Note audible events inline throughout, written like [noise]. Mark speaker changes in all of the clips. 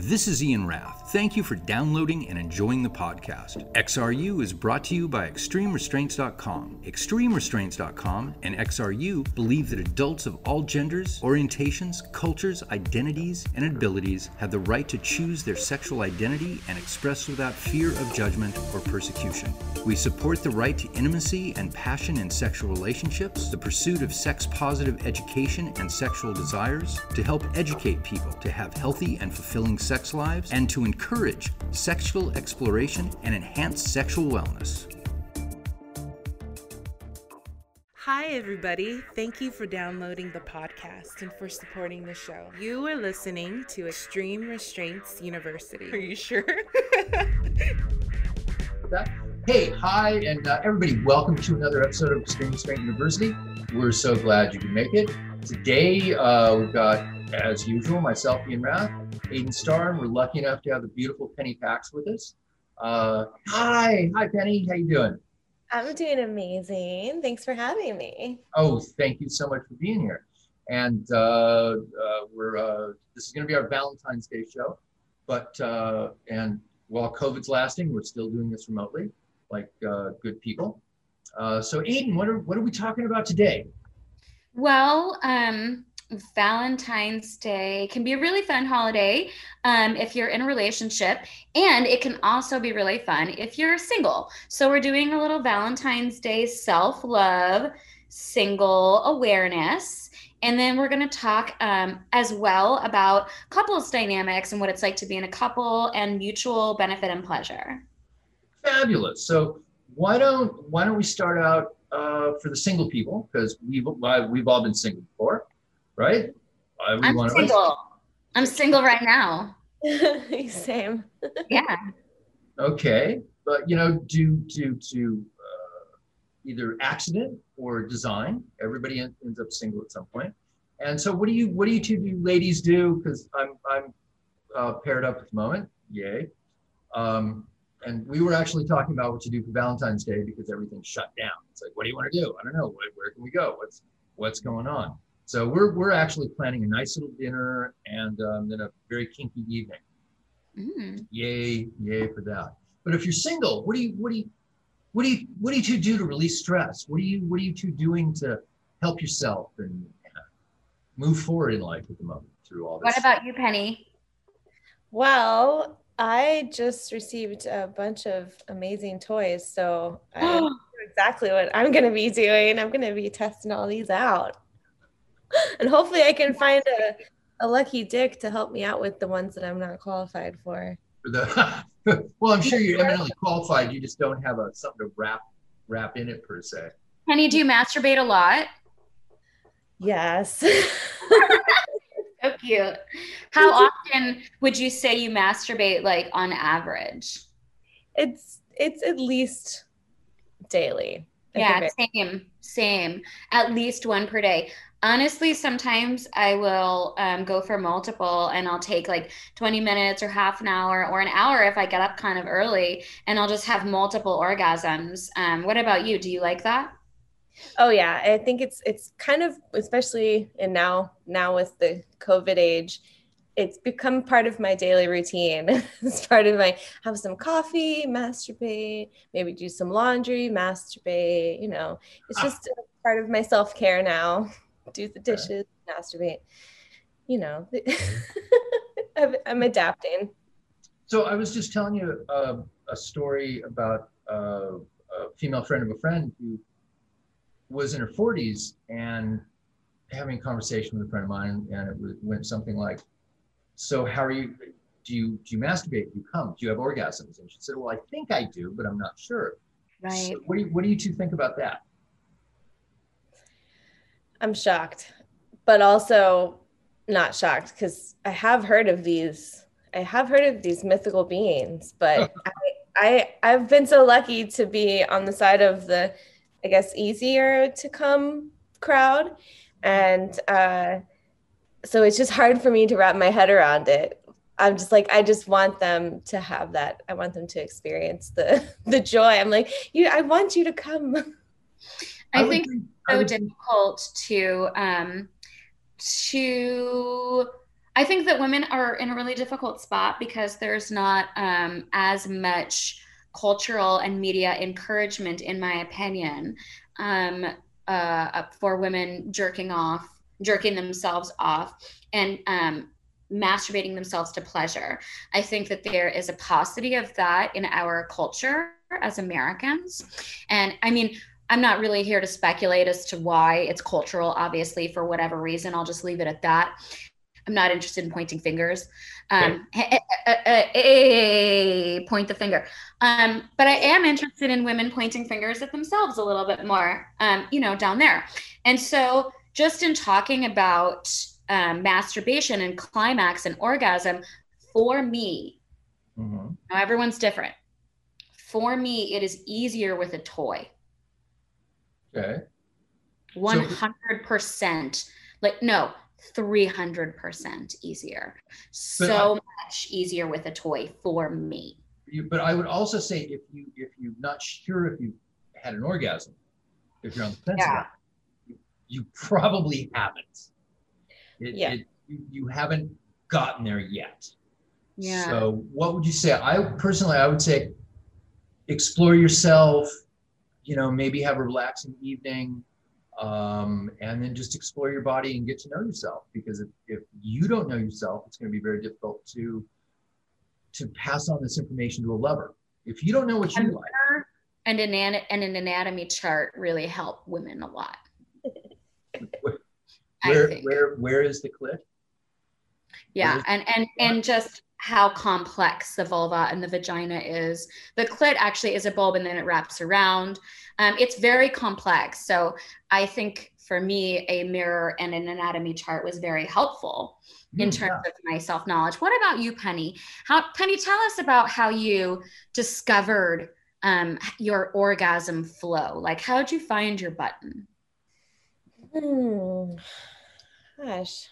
Speaker 1: This is Ian Rath. Thank you for downloading and enjoying the podcast. XRU is brought to you by ExtremeRestraints.com. ExtremeRestraints.com and XRU believe that adults of all genders, orientations, cultures, identities, and abilities have the right to choose their sexual identity and express without fear of judgment or persecution. We support the right to intimacy and passion in sexual relationships, the pursuit of sex positive education and sexual desires, to help educate people to have healthy and fulfilling sex lives, and to encourage sexual exploration and enhance sexual wellness.
Speaker 2: Hi, everybody. Thank you for downloading the podcast and for supporting the show. You are listening to Extreme Restraints University. Are you sure? [laughs]
Speaker 3: hey, hi, and uh, everybody, welcome to another episode of Extreme Restraint University. We're so glad you can make it. Today, uh, we've got, as usual, myself, Ian Rath, Aiden Starr, and we're lucky enough to have the beautiful Penny Pax with us. Uh, hi, hi, Penny. How you doing?
Speaker 4: I'm doing amazing. Thanks for having me.
Speaker 3: Oh, thank you so much for being here. And uh, uh, we're uh, this is going to be our Valentine's Day show, but uh, and while COVID's lasting, we're still doing this remotely, like uh, good people. Uh, so, Aiden, what are what are we talking about today?
Speaker 5: Well, um, Valentine's Day can be a really fun holiday um, if you're in a relationship, and it can also be really fun if you're single. So, we're doing a little Valentine's Day self love, single awareness. And then we're going to talk um, as well about couples dynamics and what it's like to be in a couple and mutual benefit and pleasure.
Speaker 3: Fabulous. So why don't why don't we start out uh, for the single people because we've we've all been single before, right?
Speaker 5: I'm single. I'm single right now. [laughs]
Speaker 4: Same. [laughs]
Speaker 5: yeah.
Speaker 3: Okay, but you know, due due to uh, either accident or design, everybody ends up single at some point. And so, what do you what do you two do, ladies do? Because I'm I'm uh, paired up at the moment. Yay. Um, and we were actually talking about what to do for Valentine's Day because everything's shut down. It's like, what do you want to do? I don't know. Where, where can we go? What's what's going on? So we're we're actually planning a nice little dinner and um, then a very kinky evening. Mm. Yay, yay for that. But if you're single, what do you what do you what do you what do you two do to release stress? What do you what are you two doing to help yourself and move forward in life at the moment through all this?
Speaker 5: What about you, Penny?
Speaker 4: Well, I just received a bunch of amazing toys, so I know [gasps] exactly what I'm going to be doing. I'm going to be testing all these out, and hopefully, I can find a, a lucky dick to help me out with the ones that I'm not qualified for.
Speaker 3: for the, [laughs] well, I'm sure you're [laughs] eminently qualified. You just don't have a something to wrap wrap in it per se.
Speaker 5: Penny, do you masturbate a lot?
Speaker 4: Yes. [laughs]
Speaker 5: cute. How often would you say you masturbate like on average?
Speaker 4: It's it's at least daily.
Speaker 5: yeah, same, same. At least one per day. Honestly, sometimes I will um, go for multiple and I'll take like 20 minutes or half an hour or an hour if I get up kind of early and I'll just have multiple orgasms. Um, what about you? Do you like that?
Speaker 4: Oh yeah, I think it's it's kind of especially and now now with the COVID age, it's become part of my daily routine. [laughs] it's part of my have some coffee, masturbate, maybe do some laundry, masturbate. You know, it's just ah. part of my self care now. [laughs] Do the dishes, masturbate. You know, [laughs] I'm adapting.
Speaker 3: So I was just telling you uh, a story about uh, a female friend of a friend who was in her 40s and having a conversation with a friend of mine, and it went something like, "So how are you? Do you do you masturbate? Do you come? Do you have orgasms?" And she said, "Well, I think I do, but I'm not sure."
Speaker 5: Right. So
Speaker 3: what do you What do you two think about that?
Speaker 4: I'm shocked, but also not shocked because I have heard of these. I have heard of these mythical beings, but [laughs] I, I I've been so lucky to be on the side of the I guess, easier to come crowd. And uh, so it's just hard for me to wrap my head around it. I'm just like, I just want them to have that. I want them to experience the [laughs] the joy. I'm like, you, I want you to come.
Speaker 5: I, [laughs] I think it's so difficult to um to I think that women are in a really difficult spot because there's not um, as much cultural and media encouragement, in my opinion, um, uh, for women jerking off, jerking themselves off, and um, masturbating themselves to pleasure. I think that there is a paucity of that in our culture as Americans. And I mean, I'm not really here to speculate as to why it's cultural, obviously, for whatever reason. I'll just leave it at that. I'm not interested in pointing fingers. Um, hey, hey, hey, point the finger. Um, but I am interested in women pointing fingers at themselves a little bit more, um, you know, down there. And so, just in talking about um, masturbation and climax and orgasm, for me, mm-hmm. now everyone's different. For me, it is easier with a toy.
Speaker 3: Okay.
Speaker 5: 100%. So, like, no, 300% easier. So I, much easier with a toy for me.
Speaker 3: But I would also say if you if you're not sure if you had an orgasm, if you're on the fence yeah. you, you, probably haven't. It, yeah. It, you, you haven't gotten there yet. Yeah. So what would you say? I personally I would say explore yourself, you know, maybe have a relaxing evening, um, and then just explore your body and get to know yourself. Because if, if you don't know yourself, it's going to be very difficult to to pass on this information to a lover. If you don't know what you like,
Speaker 5: and an and an anatomy chart really help women a lot.
Speaker 3: where where where is the clit?
Speaker 5: Yeah, and and and just how complex the vulva and the vagina is. The clit actually is a bulb and then it wraps around. Um, it's very complex. So I think for me, a mirror and an anatomy chart was very helpful in mm, terms yeah. of my self knowledge. What about you, Penny? How Penny, tell us about how you discovered um, your orgasm flow. Like, how did you find your button?
Speaker 4: Hmm. Gosh,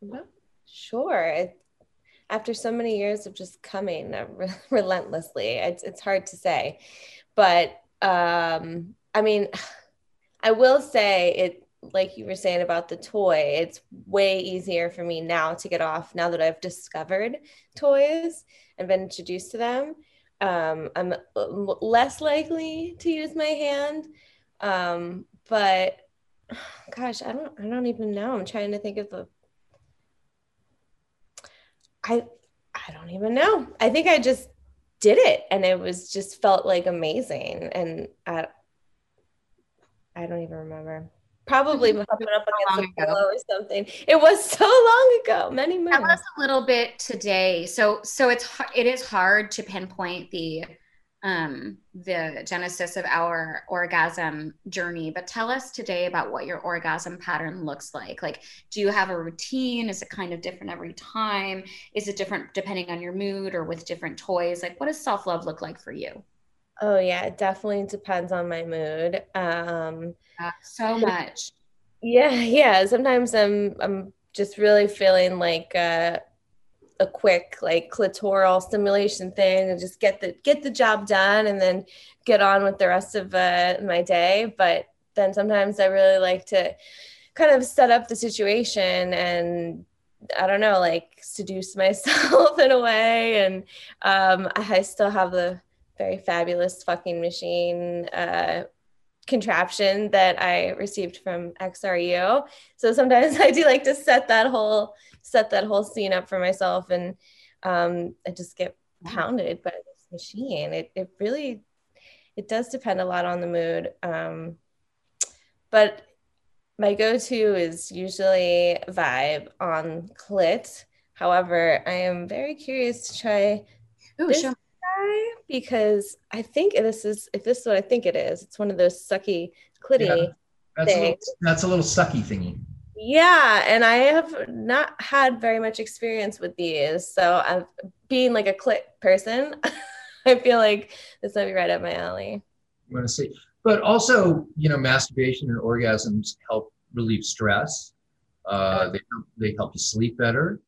Speaker 4: well, sure. It, after so many years of just coming uh, re- [laughs] relentlessly, it's it's hard to say, but um, I mean, [sighs] I will say it. Like you were saying about the toy, it's way easier for me now to get off now that I've discovered toys and been introduced to them. Um, I'm less likely to use my hand, um, but [sighs] gosh, I don't, I don't even know. I'm trying to think of the I I don't even know. I think I just did it and it was just felt like amazing and I I don't even remember. Probably up against a pillow or something. It was [laughs] so long ago, many moons.
Speaker 5: That was a little bit today. So so it's it is hard to pinpoint the um, the genesis of our orgasm journey. But tell us today about what your orgasm pattern looks like. Like, do you have a routine? Is it kind of different every time? Is it different depending on your mood or with different toys? Like, what does self love look like for you?
Speaker 4: Oh yeah, it definitely depends on my mood. Um,
Speaker 5: uh, so much.
Speaker 4: Yeah, [laughs] yeah. Sometimes I'm I'm just really feeling like uh, a quick like clitoral stimulation thing and just get the get the job done and then get on with the rest of uh, my day but then sometimes i really like to kind of set up the situation and i don't know like seduce [laughs] myself in a way and um, i still have the very fabulous fucking machine uh, contraption that I received from XRU. So sometimes [laughs] I do like to set that whole set that whole scene up for myself and um, I just get pounded by this machine. It, it really, it does depend a lot on the mood. Um, but my go-to is usually vibe on clit. However, I am very curious to try Ooh, this guy because I think this is if this is what I think it is. It's one of those sucky clitty yeah,
Speaker 3: that's things. A little, that's a little sucky thingy.
Speaker 4: Yeah, and I have not had very much experience with these. So I've being like a clit person, [laughs] I feel like this might be right up my alley.
Speaker 3: You want to see, but also, you know, masturbation and orgasms help relieve stress. Uh, they they help you sleep better.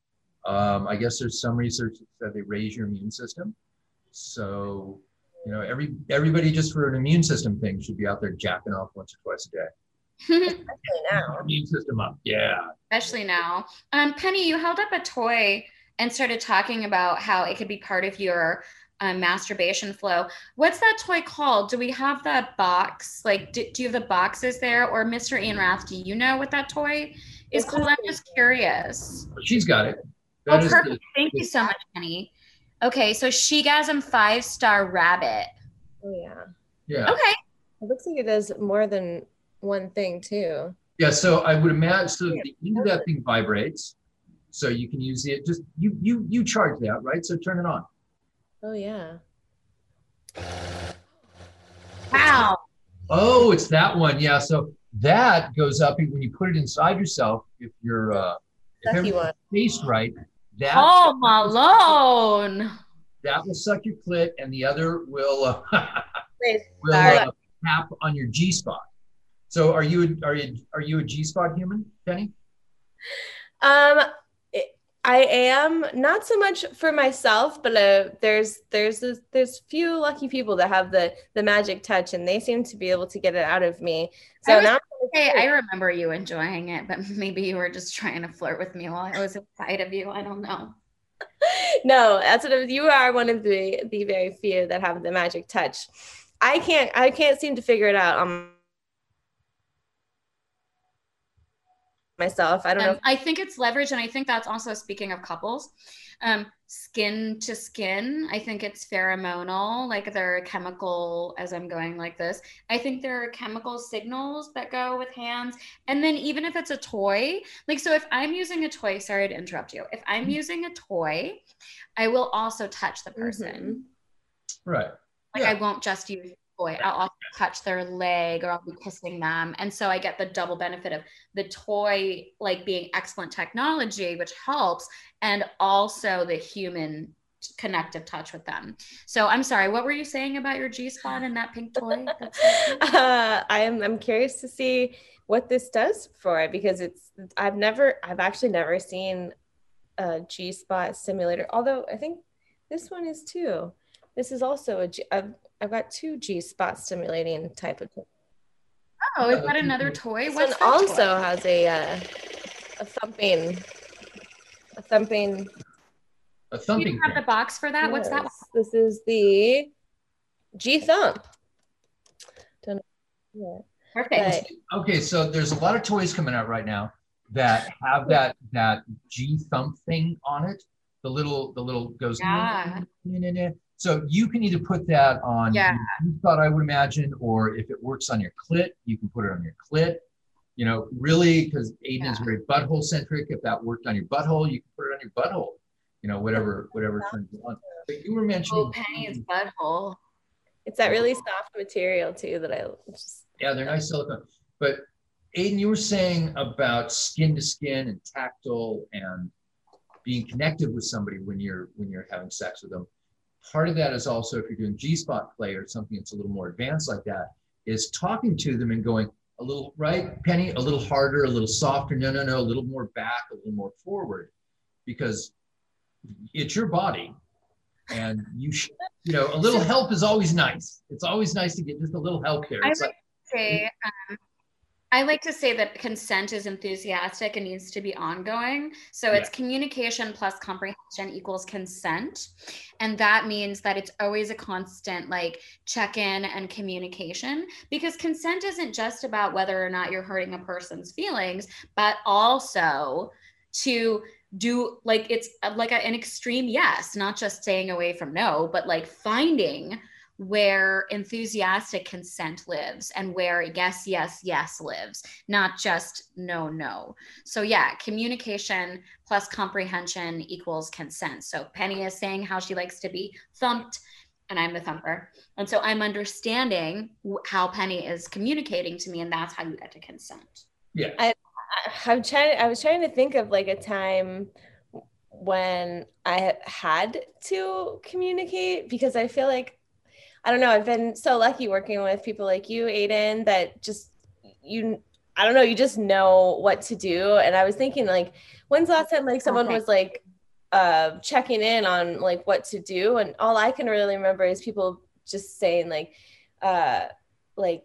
Speaker 3: Um, I guess there's some research that said they raise your immune system. So, you know, every everybody just for an immune system thing should be out there jacking off once or twice a day.
Speaker 4: Especially now.
Speaker 3: Immune system up. Yeah.
Speaker 5: Especially now. Um, Penny, you held up a toy and started talking about how it could be part of your um, masturbation flow. What's that toy called? Do we have that box? Like, do, do you have the boxes there? Or Mr. Ian Rath, do you know what that toy is
Speaker 4: It's
Speaker 5: called? I'm just curious.
Speaker 3: She's got it.
Speaker 5: Oh, perfect.
Speaker 3: the-
Speaker 5: Thank you so much, Penny. Okay, so Shegasm five star rabbit.
Speaker 4: Oh yeah.
Speaker 3: yeah.
Speaker 5: Okay.
Speaker 4: It looks like it does more than one thing too.
Speaker 3: Yeah, so I would imagine so the end of that thing vibrates. So you can use it. Just you you you charge that, right? So turn it on.
Speaker 4: Oh yeah.
Speaker 5: Wow.
Speaker 3: Oh, it's that one. Yeah. So that goes up when you put it inside yourself. If you're uh, if
Speaker 4: Sucky
Speaker 3: everything's
Speaker 4: one.
Speaker 3: spaced right, that
Speaker 5: Oh, Malone.
Speaker 3: that will suck your clit, and the other will uh, [laughs]
Speaker 4: Wait,
Speaker 3: will uh, tap on your G spot. So are you are you are you a G spot human, Penny?
Speaker 4: Um, I am not so much for myself, but uh, there's there's this, there's few lucky people that have the the magic touch, and they seem to be able to get it out of me. So
Speaker 5: I was
Speaker 4: now,
Speaker 5: Hey, I remember you enjoying it, but maybe you were just trying to flirt with me while I was inside of you. I don't know. [laughs]
Speaker 4: no, that's what it, you are one of the the very few that have the magic touch. I can't I can't seem to figure it out on myself. I don't know.
Speaker 5: Um, I think it's leverage, and I think that's also speaking of couples, um, skin to skin. I think it's pheromonal, like there are chemical. As I'm going like this, I think there are chemical signals that go with hands, and then even if it's a toy, like so, if I'm using a toy, sorry to interrupt you. If I'm using a toy, I will also touch the person.
Speaker 3: Right.
Speaker 5: Like
Speaker 3: Yeah.
Speaker 5: I won't just use the toy. I'll also touch their leg or I'll be kissing them. And so I get the double benefit of the toy like being excellent technology, which helps, and also the human connective touch with them. So I'm sorry, what were you saying about your G spot and that pink toy? [laughs] That's so cute.
Speaker 4: uh, I'm I'm curious to see what this does for it because it's I've never I've actually never seen a G spot simulator. Although I think this one is too. This is also a G. I've I've got two G spot stimulating type of.
Speaker 5: oh, is that another toy?
Speaker 4: This
Speaker 5: What's
Speaker 4: one also
Speaker 5: toy?
Speaker 4: has a uh, a thumping a thumping.
Speaker 3: A
Speaker 5: Do
Speaker 3: thumping.
Speaker 5: you have the box for that? What's that one?
Speaker 4: This is the G thump. Don't know. Yeah.
Speaker 5: Perfect.
Speaker 4: But-
Speaker 3: Okay, so there's a lot of toys coming out right now that have that that G thump thing on it. The little the little goes.
Speaker 5: Yeah.
Speaker 3: So you can either put that on
Speaker 5: Yeah.
Speaker 3: your spot, I would imagine, or if it works on your clit, you can put it on your clit. You know, really, because Aiden is very butthole centric. If that worked on your butthole, you can put it on your butthole. You know, whatever whatever turns you on. But you were mentioning.
Speaker 5: Oh, Penny's butthole.
Speaker 4: It's that really soft material too that I just
Speaker 3: Yeah, they're nice silicone. But Aiden, you were saying about skin to skin and tactile and being connected with somebody when you're when you're having sex with them. Part of that is also if you're doing G-spot play or something that's a little more advanced like that, is talking to them and going a little right, Penny, a little harder, a little softer, no, no, no, a little more back, a little more forward, because it's your body, and you should, you know, a little help is always nice. It's always nice to get just a little help there.
Speaker 5: I
Speaker 3: It's like
Speaker 5: say um, I like to say that consent is enthusiastic and needs to be ongoing. So it's communication plus comprehension equals consent. And that means that it's always a constant like check in and communication because consent isn't just about whether or not you're hurting a person's feelings, but also to do like it's like an extreme yes, not just staying away from no, but like finding where enthusiastic consent lives and where yes, yes, yes lives, not just no, no. So, yeah, communication plus comprehension equals consent. So, Penny is saying how she likes to be thumped, and I'm the thumper. And so, I'm understanding how Penny is communicating to me, and that's how you get to consent.
Speaker 3: yeah.
Speaker 4: I, I'm trying. I was trying to think of like a time when I had had to communicate because I feel like I don't know. I've been so lucky working with people like you, Aiden, that just you. I don't know. You just know what to do. And I was thinking like, when's the last time like someone was like uh checking in on like what to do? And all I can really remember is people just saying like, uh, like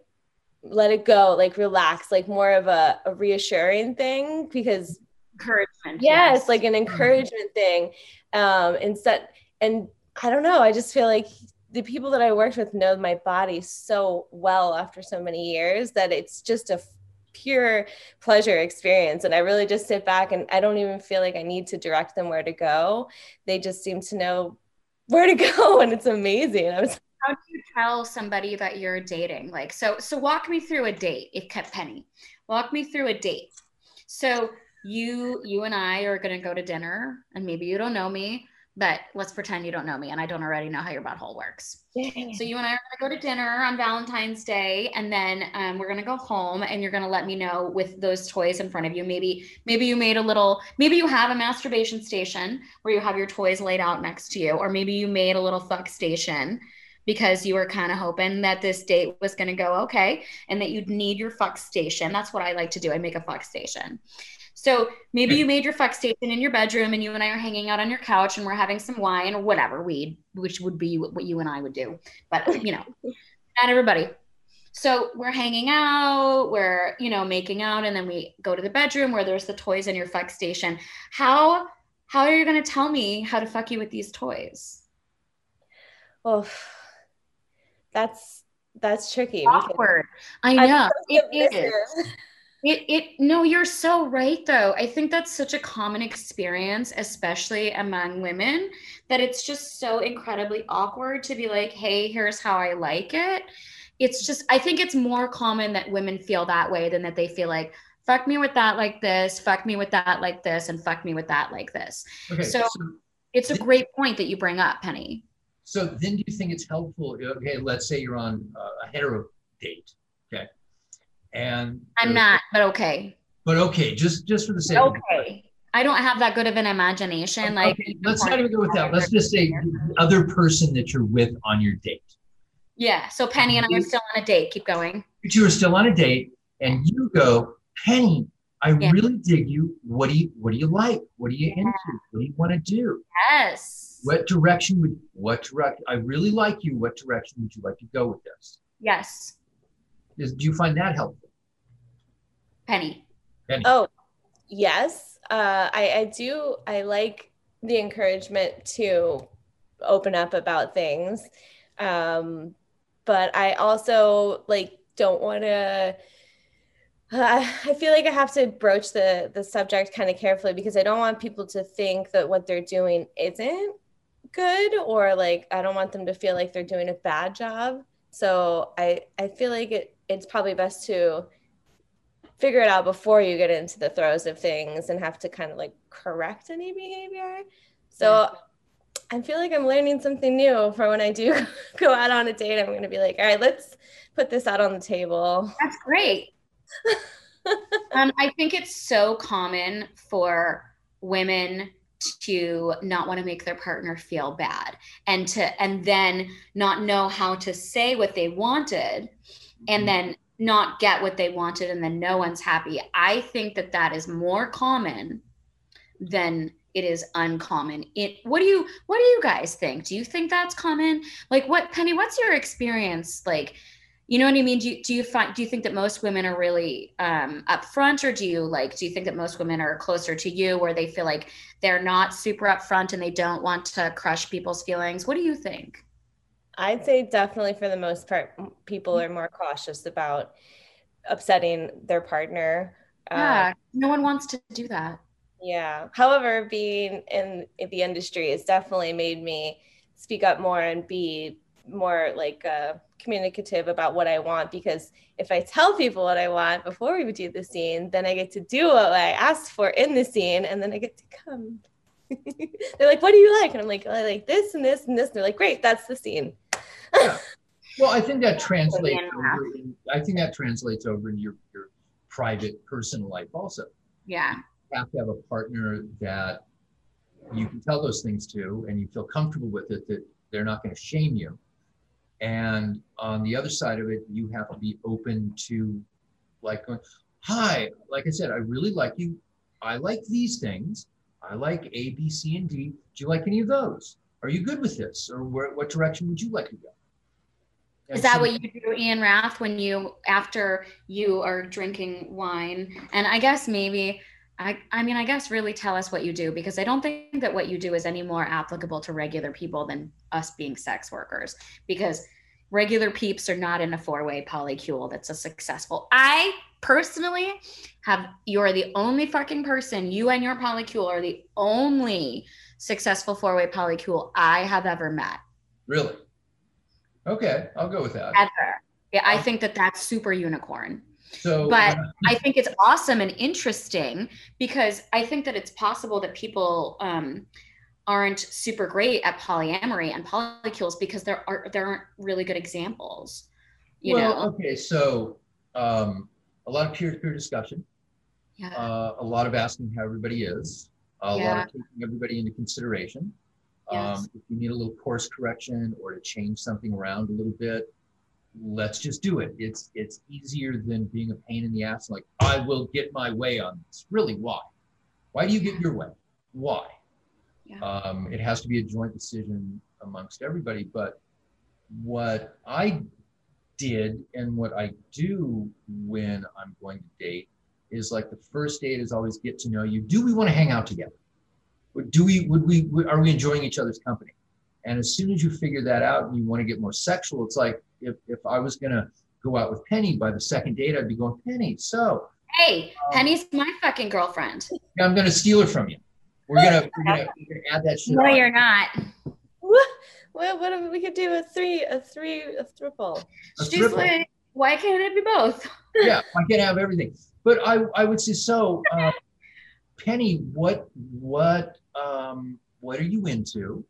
Speaker 4: let it go, like relax, like more of a, a reassuring thing because
Speaker 5: encouragement.
Speaker 4: yes, yes. like an encouragement thing. Um, instead, and I don't know, I just feel like the people that I worked with know my body so well after so many years that it's just a pure pleasure experience. And I really just sit back and I don't even feel like I need to direct them where to go. They just seem to know where to [laughs] go and it's amazing. I was
Speaker 5: how do you tell somebody that you're dating? Like, so, so walk me through a date. If kept Penny, walk me through a date. So you, you and I are going to go to dinner and maybe you don't know me, but let's pretend you don't know me and I don't already know how your butthole works. So you and I are going to go to dinner on Valentine's Day, and then um, we're going to go home, and you're going to let me know with those toys in front of you. Maybe maybe you made a little, maybe you have a masturbation station where you have your toys laid out next to you, or maybe you made a little fuck station because you were kind of hoping that this date was going to go okay and that you'd need your fuck station. That's what I like to do. I make a fuck station. So maybe hmm. you made your fuck station in your bedroom and you and I are hanging out on your couch and we're having some wine or whatever weed, which would be what you and I would do. But, you know, [laughs] not everybody. So we're hanging out, we're, you know, making out, and then we go to the bedroom where there's the toys in your fuck station. How how are you gonna tell me how to fuck you with these toys?
Speaker 4: Oh that's that's tricky.
Speaker 5: Awkward. I know. It is. It, it no you're so right though. I think that's such a common experience especially among women that it's just so incredibly awkward to be like hey here's how i like it. It's just i think it's more common that women feel that way than that they feel like fuck me with that like this fuck me with that like this and fuck me with that like this. Okay, so, so it's a great point that you bring up penny
Speaker 3: so then do you think it's helpful okay let's say you're on uh, a hetero date okay and
Speaker 5: I'm not, but okay.
Speaker 3: But okay, just just for the sake.
Speaker 5: Okay. I don't have that good of an imagination. Like,
Speaker 3: let's not even go with that. Let's just say the other person that you're with on your date.
Speaker 5: Yeah. So Penny and I are still on a date. Keep going.
Speaker 3: But you are still on a date, and you go, Penny. I yeah. really dig you. What do you What do you like? What are you yeah. into? What do you want to do?
Speaker 5: Yes.
Speaker 3: What direction would What direction? I really like you. What direction would you like to go with this?
Speaker 5: Yes.
Speaker 3: Is, do you find that helpful?
Speaker 5: Penny.
Speaker 4: Penny. Oh, yes. Uh, I, I do. I like the encouragement to open up about things. Um, but I also like don't want to. Uh, I feel like I have to broach the the subject kind of carefully because I don't want people to think that what they're doing isn't good or like I don't want them to feel like they're doing a bad job. So I I feel like it it's probably best to figure it out before you get into the throes of things and have to kind of like correct any behavior. So yeah. I feel like I'm learning something new for when I do [laughs] go out on a date. I'm going to be like, all right, let's put this out on the table.
Speaker 5: That's great. [laughs] um, I think it's so common for women to not want to make their partner feel bad and to and then not know how to say what they wanted and mm-hmm. then not get what they wanted and then no one's happy. I think that that is more common than it is uncommon. It what do you what do you guys think? Do you think that's common? Like what Penny, what's your experience like? You know what I mean? Do you, do you find do you think that most women are really um upfront or do you like do you think that most women are closer to you where they feel like they're not super upfront and they don't want to crush people's feelings? What do you think?
Speaker 4: I'd say definitely for the most part, people are more cautious about upsetting their partner.
Speaker 5: Yeah, um, no one wants to do that.
Speaker 4: Yeah. However, being in, in the industry has definitely made me speak up more and be more like uh, communicative about what I want because if I tell people what I want before we do the scene, then I get to do what I asked for in the scene and then I get to come. [laughs] They're like, what do you like? And I'm like, I like this and this and this. And they're like, great, that's the scene
Speaker 3: yeah. Well, I think that [laughs] translates. Over in, I think that translates over in your your private, personal life also.
Speaker 5: Yeah.
Speaker 3: You have to have a partner that you can tell those things to, and you feel comfortable with it. That they're not going to shame you. And on the other side of it, you have to be open to, like, going, hi, like I said, I really like you. I like these things. I like A, B, C, and D. Do you like any of those? Are you good with this? Or where, what direction would you like to go?
Speaker 5: Is that what you do, Ian Rath, when you after you are drinking wine? And I guess maybe I I mean I guess really tell us what you do because I don't think that what you do is any more applicable to regular people than us being sex workers because regular peeps are not in a four-way polycule that's a successful. I personally have you're the only fucking person you and your polycule are the only successful four-way polycule I have ever met.
Speaker 3: Really? Okay, I'll go with that.
Speaker 5: Ever. Yeah, I think that that's super unicorn.
Speaker 3: So,
Speaker 5: But I think it's awesome and interesting because I think that it's possible that people um, aren't super great at polyamory and polycules because there are there aren't really good examples. You
Speaker 3: well,
Speaker 5: know,
Speaker 3: okay, so um, a lot of peer-to-peer discussion,
Speaker 5: yeah,
Speaker 3: uh, a lot of asking how everybody is, a lot of taking everybody into consideration.
Speaker 5: Yes.
Speaker 3: Um, if you need a little course correction or to change something around a little bit, let's just do it. It's it's easier than being a pain in the ass. Like I will get my way on this. Really, why? Why do you get your way? Why?
Speaker 5: Yeah.
Speaker 3: Um, it has to be a joint decision amongst everybody. But what I did and what I do when I'm going to date is like the first date is always get to know you. Do we want to hang out together? Would- Do we, would we, are we enjoying each other's company? And as soon as you figure that out and you want to get more sexual, it's like if, if I was going to go out with Penny by the second date, I'd be going, Penny, so
Speaker 5: hey, Penny's my fucking girlfriend.
Speaker 3: I'm going to steal her from you. We're going to, we're going to add that shit.
Speaker 5: No,
Speaker 3: on.
Speaker 5: you're not.
Speaker 4: What? What? What if we could do a three, a three, a triple?
Speaker 3: A
Speaker 5: She's
Speaker 3: triple.
Speaker 5: like, why can't it be both? [laughs]
Speaker 3: yeah, I can have everything. But I, I would say so. Uh, Penny, what, what, um, what are you into?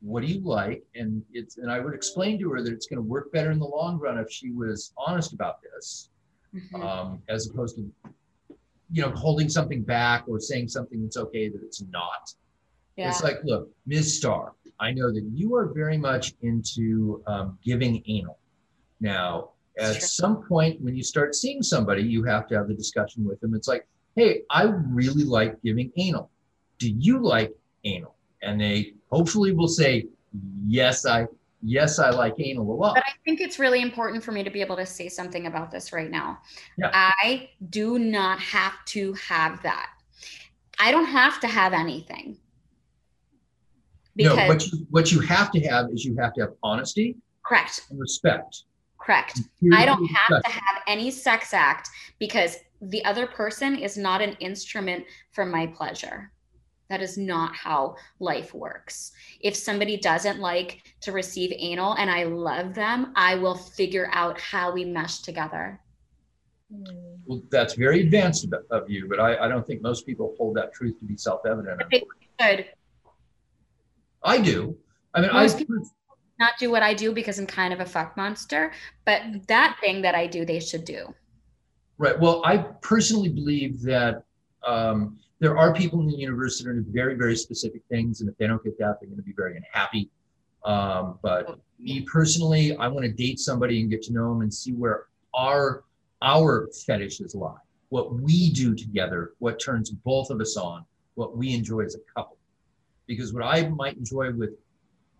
Speaker 3: What do you like? And it's, and I would explain to her that it's going to work better in the long run if she was honest about this,
Speaker 5: Mhm.
Speaker 3: um, as opposed to, you know, holding something back or saying something that's okay that it's not.
Speaker 5: Yeah.
Speaker 3: It's like, look, Ms. Starr, I know that you are very much into um, giving anal. Now, at
Speaker 5: Sure.
Speaker 3: some point when you start seeing somebody, you have to have the discussion with them. It's like, hey, I really like giving anal. Do you like anal? And they hopefully will say, yes, I, yes, I like anal a lot.
Speaker 5: But I think it's really important for me to be able to say something about this right now.
Speaker 3: Yeah.
Speaker 5: I do not have to have that. I don't have to have anything.
Speaker 3: no,
Speaker 5: Because
Speaker 3: what you, what you have to have is you have to have honesty
Speaker 5: correct,
Speaker 3: and respect.
Speaker 5: correct. I don't have to have any sex act because the other person is not an instrument for my pleasure. That is not how life works. If somebody doesn't like to receive anal and I love them, I will figure out how we mesh together.
Speaker 3: Well, that's very advanced of- of you, but I, I don't think most people hold that truth to be self-evident.
Speaker 5: Good.
Speaker 3: I do. I mean, I,
Speaker 5: Most people- Not do what I do because I'm kind of a fuck monster, but that thing that I do, they should do.
Speaker 3: right. Well, I personally believe that um, there are people in the universe that are into very, very specific things, and if they don't get that, they're going to be very unhappy. Um, but me personally, I want to date somebody and get to know them and see where our our fetishes lie, what we do together, what turns both of us on, what we enjoy as a couple. Because what I might enjoy with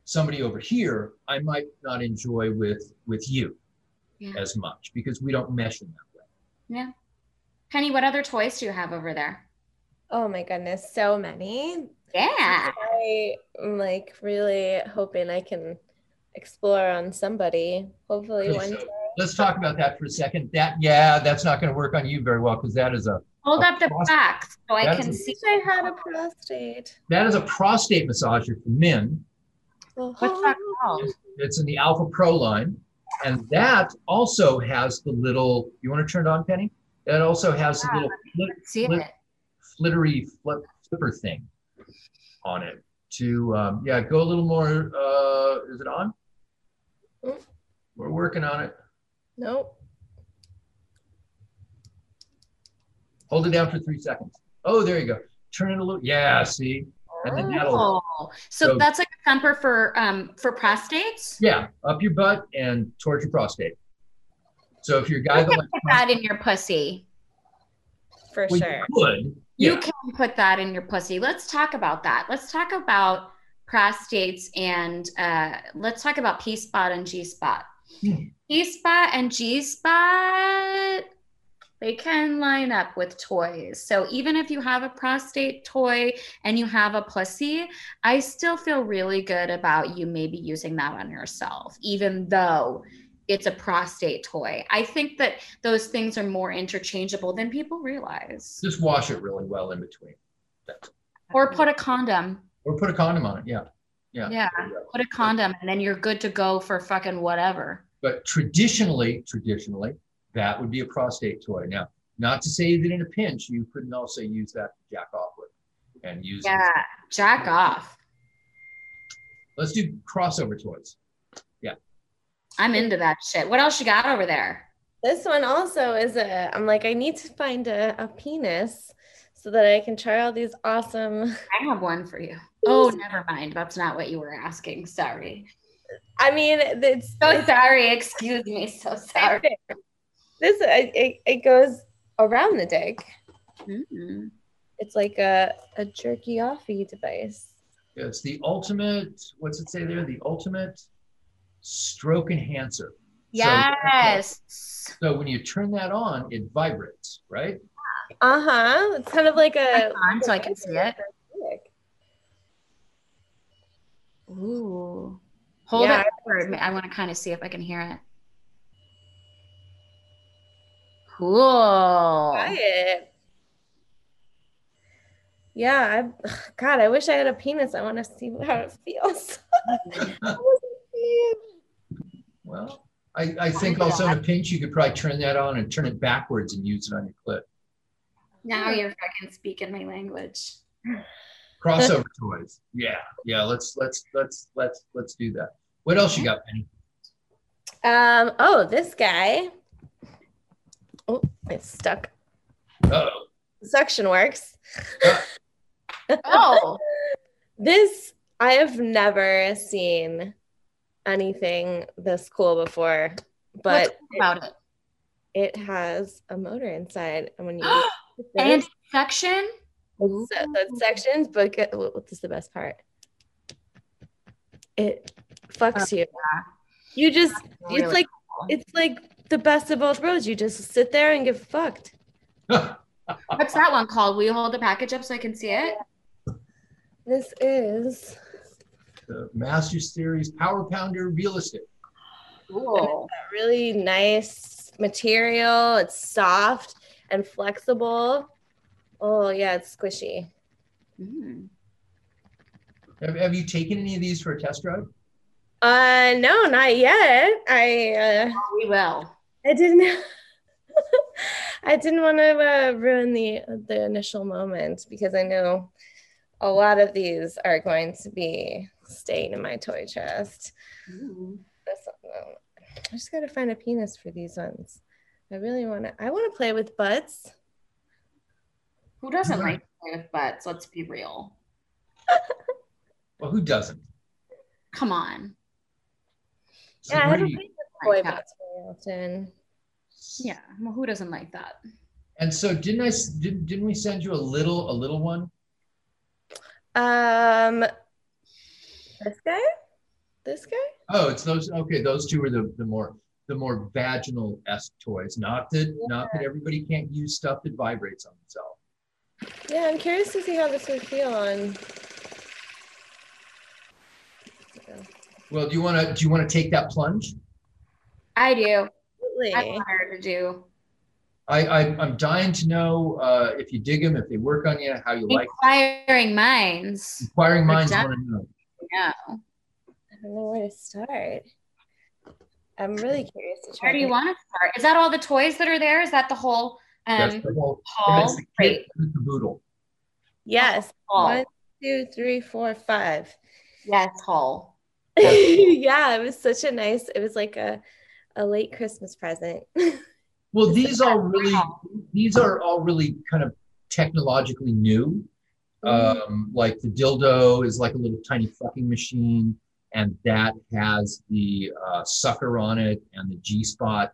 Speaker 3: somebody over here, I might not enjoy with with you
Speaker 5: Yeah.
Speaker 3: as much because we don't mesh in that way. Yeah.
Speaker 5: Penny, what other toys do you have over there?
Speaker 4: Oh my goodness, so many.
Speaker 5: Yeah.
Speaker 4: I am like really hoping I can explore on somebody. Hopefully
Speaker 3: Okay,
Speaker 4: one
Speaker 3: so
Speaker 4: day.
Speaker 3: let's talk about that for a second. That yeah, that's not going to work on you very well because that is a
Speaker 5: Hold
Speaker 3: A
Speaker 5: up the
Speaker 3: pros-
Speaker 5: back so I can
Speaker 3: a-
Speaker 5: see.
Speaker 4: I had a prostate.
Speaker 3: that is a prostate massager for men.
Speaker 4: Oh,
Speaker 5: What's that oh. called?
Speaker 3: It's in the Alpha Pro line, and that also has the little. You want to turn it on, Penny? That also has the little flit,
Speaker 5: see
Speaker 3: Flip-
Speaker 5: it.
Speaker 3: Flittery flip, flipper thing on it. To um, yeah, go a little more. Uh, is it on?
Speaker 4: Mm.
Speaker 3: We're working on it.
Speaker 4: Nope.
Speaker 3: Hold it down for three seconds. Oh, there you go. Turn it a little. Yeah, see. And then that'll
Speaker 5: Oh, so
Speaker 3: So-
Speaker 5: that's like a thumper for um for prostates.
Speaker 3: Yeah, up your butt and towards your prostate. So if you're a guy that likes
Speaker 5: put that in your pussy.
Speaker 4: For
Speaker 3: well,
Speaker 4: sure.
Speaker 3: you could.
Speaker 5: You
Speaker 3: Yeah.
Speaker 5: can put that in your pussy. Let's talk about that. Let's talk about prostates and uh, let's talk about P spot and G spot.
Speaker 3: Hmm.
Speaker 5: G spot and G spot, they can line up with toys. So even if you have a prostate toy and you have a pussy, I still feel really good about you maybe using that on yourself, even though it's a prostate toy. I think that those things are more interchangeable than people realize.
Speaker 3: Just wash it really well in between. That's-
Speaker 5: Or put a condom.
Speaker 3: Or put a condom on it. Yeah. Yeah.
Speaker 5: Yeah. Put a condom and then you're good to go for fucking whatever.
Speaker 3: But traditionally, traditionally, that would be a prostate toy. Now, not to say that in a pinch, you couldn't also use that to jack off with and use.
Speaker 5: Yeah. Jack off.
Speaker 3: Let's do crossover toys.
Speaker 5: I'm into that shit. What else you got over there?
Speaker 4: This one also is a. I'm like, I need to find a, a penis so that I can try all these awesome. [laughs]
Speaker 5: I have one for you. Oh, never mind. That's not what you were asking. Sorry.
Speaker 4: I mean, it's
Speaker 5: So sorry. Excuse me. So sorry.
Speaker 4: this. It, it, it goes around the dick.
Speaker 5: Mm.
Speaker 4: It's like a a jerky offy device.
Speaker 3: Yeah, It's the ultimate, what's it say there? The ultimate stroke enhancer.
Speaker 5: Yes.
Speaker 3: So when you turn that on, it vibrates, right?
Speaker 4: Uh huh. It's kind of like a.
Speaker 5: on so I can see it. Ooh. Hold
Speaker 4: Yeah.
Speaker 5: it. For, I want to kind of see if I can hear it. Cool.
Speaker 4: Try it. Yeah, I, God, I wish I had a penis. I want to see how it feels. [laughs] I wanna see it.
Speaker 3: Well, I, I think also in a pinch, you could probably turn that on and turn it backwards and use it on your clip.
Speaker 5: Now you're fucking speaking my language.
Speaker 3: Crossover [laughs] toys. Yeah, yeah. Let's let's let's let's let's do that. What else you got, Penny?
Speaker 4: Um. Oh, this guy. Oh, it's stuck.
Speaker 3: Oh,
Speaker 4: Suction works.
Speaker 5: Oh, [laughs]
Speaker 4: This I have never seen anything this cool before, but
Speaker 5: about it?
Speaker 4: it, has a motor inside, and when you [gasps]
Speaker 5: and section.
Speaker 4: so sections, but get, oh, what is the best part? It fucks you. You just
Speaker 5: Really
Speaker 4: it's like
Speaker 5: cool.
Speaker 4: it's like the best of both worlds. You just sit there and get fucked. [laughs]
Speaker 5: What's that one called? Will you hold the package up so I can see it?
Speaker 4: This is
Speaker 3: the Master Series Power Pounder Realistic.
Speaker 5: Cool.
Speaker 4: really nice material. It's soft and flexible. Oh yeah, it's squishy.
Speaker 5: Mm.
Speaker 3: Have, have you taken any of these for a test drive?
Speaker 4: Uh no, not yet. I uh
Speaker 5: We will.
Speaker 4: I didn't [laughs] I didn't want to uh, ruin the the initial moment because I know a lot of these are going to be staying in my toy chest.
Speaker 5: Ooh.
Speaker 4: That's, um, I just gotta find a penis for these ones. I really want to. I want to play with butts.
Speaker 5: Who doesn't like to play with butts? Let's be real.
Speaker 3: Well, who doesn't?
Speaker 5: Come on.
Speaker 3: So
Speaker 4: Yeah, I
Speaker 3: where
Speaker 4: haven't
Speaker 3: do you-
Speaker 4: played with boy
Speaker 5: Yeah.
Speaker 4: butts very often.
Speaker 5: Yeah. Well, who doesn't like that?
Speaker 3: and so didn't I? didn't, didn't we send you a little a little one?
Speaker 4: Um, this guy, this guy.
Speaker 3: Oh, it's those. Okay, those two are the the more the more vaginal esque toys. Not that not that everybody can't use stuff that vibrates on itself.
Speaker 4: Yeah, I'm curious to see how this would feel on.
Speaker 3: Well, do you want to do you want to take that plunge?
Speaker 5: I do.
Speaker 4: Absolutely.
Speaker 5: I want her to do.
Speaker 3: I, I I'm dying to know uh, if you dig them, if they work on you, how you like.
Speaker 5: Inquiring minds.
Speaker 3: Inquiring minds want to know.
Speaker 5: Yeah.
Speaker 4: I don't know where to start. I'm really curious to try.
Speaker 5: Where do you want to start? Is that all the toys that are there? Is that the whole um
Speaker 3: the whole.
Speaker 5: haul?
Speaker 3: That's the
Speaker 5: Great.
Speaker 3: kit with the boodle.
Speaker 4: Yes.
Speaker 5: Haul.
Speaker 4: One, two, three, four, five.
Speaker 5: Yes, haul. [laughs]
Speaker 4: yeah, it was such a nice. It was like a a late Christmas present. [laughs]
Speaker 3: Well, these all really these are all really kind of technologically new. Um, like the dildo is like a little tiny fucking machine, and that has the uh, sucker on it and the G spot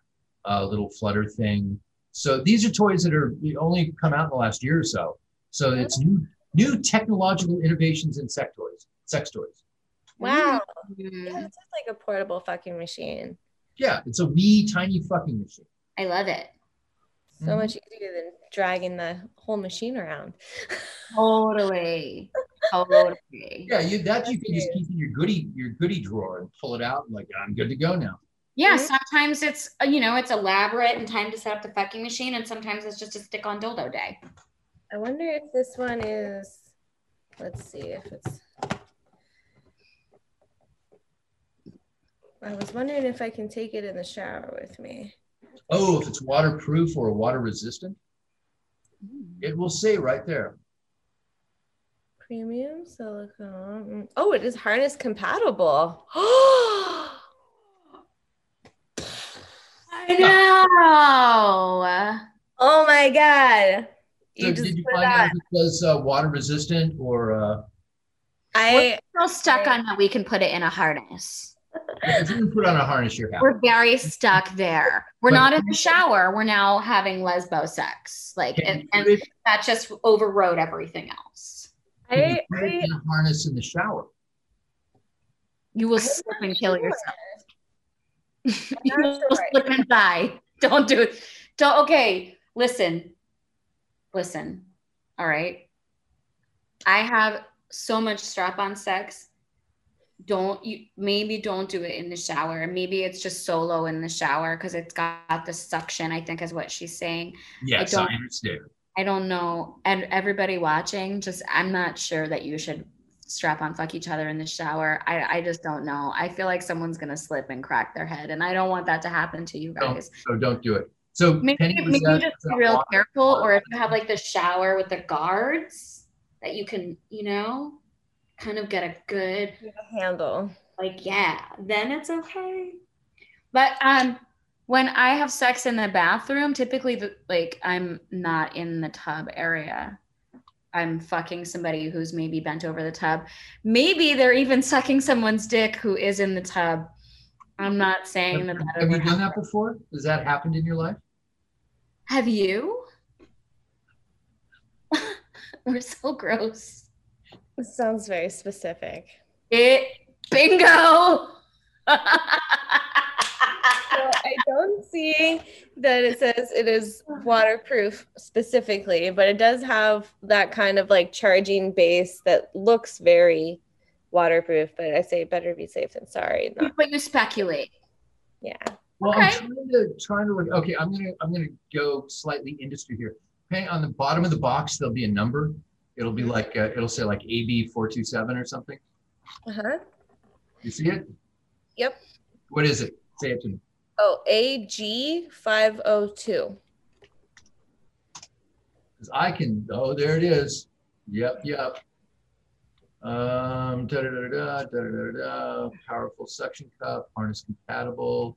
Speaker 3: uh, little flutter thing. So these are toys that are they only come out in the last year or so. So it's new new technological innovations in sex toys. Sex toys.
Speaker 4: wow. Yeah, it's like a portable fucking machine.
Speaker 3: Yeah, it's a wee tiny fucking machine.
Speaker 5: I love it.
Speaker 4: So
Speaker 3: Mhm.
Speaker 4: much easier than dragging the whole machine around.
Speaker 5: Totally. totally.
Speaker 3: Yeah, you that you can just keep in your goodie your goodie drawer and pull it out and like I'm good to go now.
Speaker 5: Yeah,
Speaker 4: Mhm.
Speaker 5: sometimes it's uh, you know it's elaborate and time to set up the fucking machine, and sometimes it's just a stick on dildo day.
Speaker 4: I wonder if this one is. Let's see if it's. I was wondering if I can take it in the shower with me.
Speaker 3: Oh, if it's waterproof or water resistant, it will say right there.
Speaker 4: Premium silicone. Oh, it is harness compatible. Oh, [gasps]
Speaker 5: I know.
Speaker 4: oh my god!
Speaker 3: So
Speaker 4: You just
Speaker 3: did you
Speaker 4: put it
Speaker 3: find out if it says uh, water resistant or uh,
Speaker 4: I
Speaker 5: We're still stuck on that we can put it in a harness.
Speaker 3: If you put on a harness, you're happy.
Speaker 5: We're very stuck there. We're
Speaker 3: But-
Speaker 5: not in the shower. We're now having lesbo sex. Like, and, and
Speaker 3: it,
Speaker 5: that just overrode everything else.
Speaker 3: can you
Speaker 4: I,
Speaker 3: put it in a harness in the shower?
Speaker 5: You will
Speaker 4: I'm
Speaker 5: slip
Speaker 4: not
Speaker 5: and kill
Speaker 4: sure.
Speaker 5: yourself. [laughs] you will
Speaker 4: sure.
Speaker 5: slip and die. Don't do it. Don't. Okay, listen, listen. All right. I have so much strap-on sex. Don't you? Maybe don't do it in the shower. Maybe it's just solo in the shower because it's got the suction. I think is what she's saying.
Speaker 3: Yes, i,
Speaker 5: don't-
Speaker 3: I understand.
Speaker 5: I don't know. And everybody watching, just I'm not sure that you should strap on fuck each other in the shower. I, I just don't know. I feel like someone's gonna slip and crack their head, and I don't want that to happen to you guys.
Speaker 3: so don't do it. So
Speaker 5: Maybe, maybe
Speaker 3: that-
Speaker 5: just be real careful, or if you have like the shower with the guards that you can, you know, kind of get a good
Speaker 4: handle.
Speaker 5: like yeah then it's okay but um when i have sex in the bathroom typically the, like i'm not in the tub area i'm fucking somebody who's maybe bent over the tub maybe they're even sucking someone's dick who is in the tub i'm not saying that that
Speaker 3: Have you
Speaker 5: ever
Speaker 3: done that before? Has that happened in your life?
Speaker 5: have you [laughs] we're so gross
Speaker 4: This sounds very specific.
Speaker 5: it bingo
Speaker 4: So I don't see that it says it is waterproof specifically, but it does have that kind of like charging base that looks very waterproof. But I say better be safe than sorry. Not,
Speaker 5: but you speculate
Speaker 4: yeah.
Speaker 3: Well,
Speaker 5: Okay.
Speaker 3: I'm trying to trying to look. Okay, I'm gonna I'm gonna go slightly industry here. Okay, on the bottom of the box there'll be a number. It'll be like uh, it'll say like AB four two seven or something.
Speaker 4: Uh-huh.
Speaker 3: You see it?
Speaker 4: Yep.
Speaker 3: What is it? Say it to me.
Speaker 4: Oh, AG five oh two.
Speaker 3: Because I can. Oh, there it is. Yep, yep. Um, da da da da da da da. Powerful suction cup, harness compatible.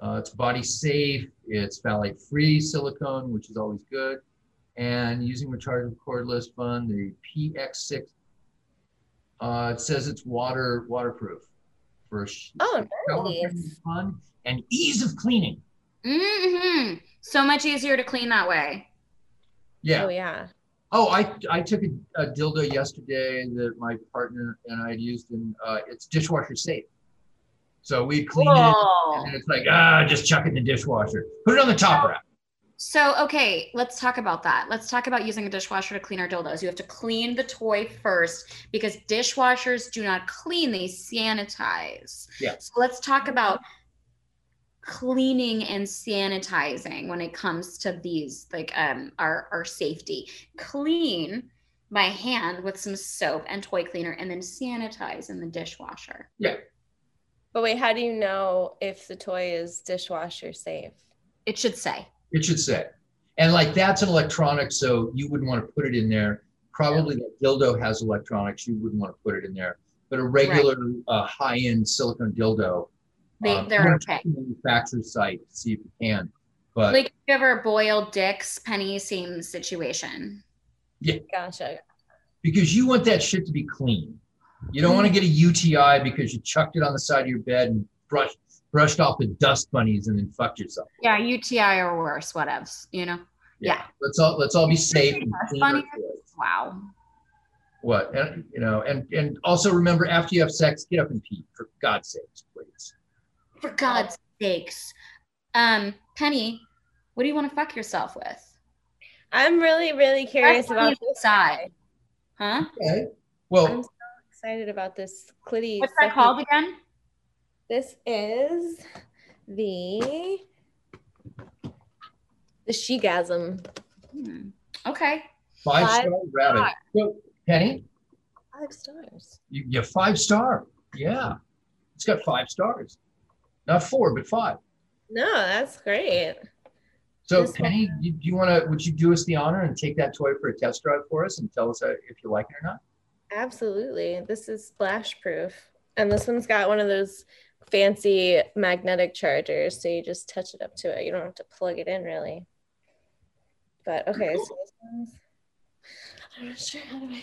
Speaker 3: Uh, it's body safe. It's phthalate free silicone, which is always good. And using rechargeable cordless fun, the PX6. Uh, it says it's water waterproof for
Speaker 4: Oh,
Speaker 3: shower-friendly
Speaker 4: nice.
Speaker 3: fun and ease of cleaning.
Speaker 5: Mm-hmm. So much easier to clean that way.
Speaker 3: Yeah.
Speaker 4: Oh yeah.
Speaker 3: Oh, I I took a, a dildo yesterday that my partner and I had used, and uh, it's dishwasher safe. So we cleaned it, and it's like ah, just chuck it in the dishwasher. Put it on the top rack.
Speaker 5: So, okay, let's talk about that. Let's talk about using a dishwasher to clean our dildos. You have to clean the toy first because dishwashers do not clean, they sanitize.
Speaker 3: Yeah.
Speaker 5: So, let's talk about cleaning and sanitizing when it comes to these, like um, our, our safety. Clean by hand with some soap and toy cleaner and then sanitize in the dishwasher. Yeah.
Speaker 4: But wait, how do you know if the toy is dishwasher safe?
Speaker 5: It should say.
Speaker 3: It should say, and like that's an electronic, so you wouldn't want to put it in there. Probably that dildo has electronics, you wouldn't want to put it in there. But a regular uh, high-end silicone dildo,
Speaker 5: They,
Speaker 3: um,
Speaker 5: they're
Speaker 3: you wanna
Speaker 5: okay.
Speaker 3: check the manufacturer's site to see if you can. But
Speaker 5: Like if you ever boiled dicks, penny, same situation. Yeah.
Speaker 4: Gotcha.
Speaker 3: because you want that shit to be clean. You don't want to get a UTI because you chucked it on the side of your bed and brushed brushed off the dust bunnies and then fucked yourself.
Speaker 5: Yeah, UTI or worse, whatevs, you know? Yeah.
Speaker 3: Let's all let's all be safe. and
Speaker 5: Dust
Speaker 3: clean our
Speaker 5: bunnies?
Speaker 3: toys.
Speaker 5: Wow.
Speaker 3: What and you know, and and also remember after you have sex, get up and pee for God's sakes, please.
Speaker 5: For God's sakes. Um, Penny, what do you want to fuck yourself with?
Speaker 4: I'm really, really curious
Speaker 5: That's
Speaker 4: about
Speaker 5: on the side. Huh?
Speaker 3: Okay. Well I'm
Speaker 4: so excited about this clitty.
Speaker 5: What's that called again?
Speaker 4: This is the the shegasm.
Speaker 5: Hmm. Okay.
Speaker 3: five
Speaker 4: five
Speaker 3: star rabbit.
Speaker 4: star.
Speaker 3: So, Penny,
Speaker 4: Five stars.
Speaker 3: you, you have five star. Yeah. It's got five stars. Not four, but five.
Speaker 4: No, that's great.
Speaker 3: So
Speaker 4: This one-
Speaker 3: Penny, you- do you want to, would you do us the honor and take that toy for a test drive for us and tell us uh, if you like it or not?
Speaker 4: Absolutely. This is splash proof. And this one's got one of those fancy magnetic chargers. So you just touch it up to it. You don't have to plug it in really. But okay, so this one's I'm not sure how do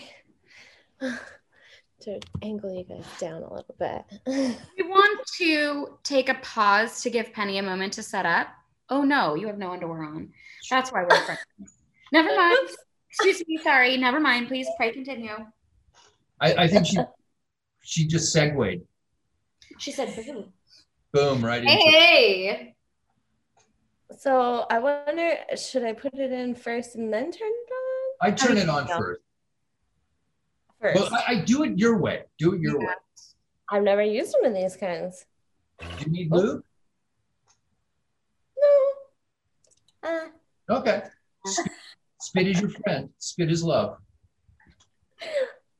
Speaker 4: I [sighs] to angle you guys down a little bit. [laughs]
Speaker 5: We want to take a pause to give Penny a moment to set up. Oh no, you have no underwear on. That's why we're friends. Never [laughs] mind. Excuse me. Sorry. Never mind. Please pray continue.
Speaker 3: I, I think she, she just segued.
Speaker 5: She said, boom.
Speaker 3: Boom, right into
Speaker 5: "Hey."
Speaker 4: So I wonder, should I put it in first and then turn it on?
Speaker 3: I turn it on
Speaker 4: Yeah.
Speaker 3: first.
Speaker 4: First.
Speaker 3: Well, I, I do it your way. Do it your
Speaker 5: Yeah.
Speaker 3: way.
Speaker 4: I've never used one of these kinds.
Speaker 3: Do you need lube?
Speaker 4: No. Uh,
Speaker 3: Okay. Spit, spit is your friend. Spit is love.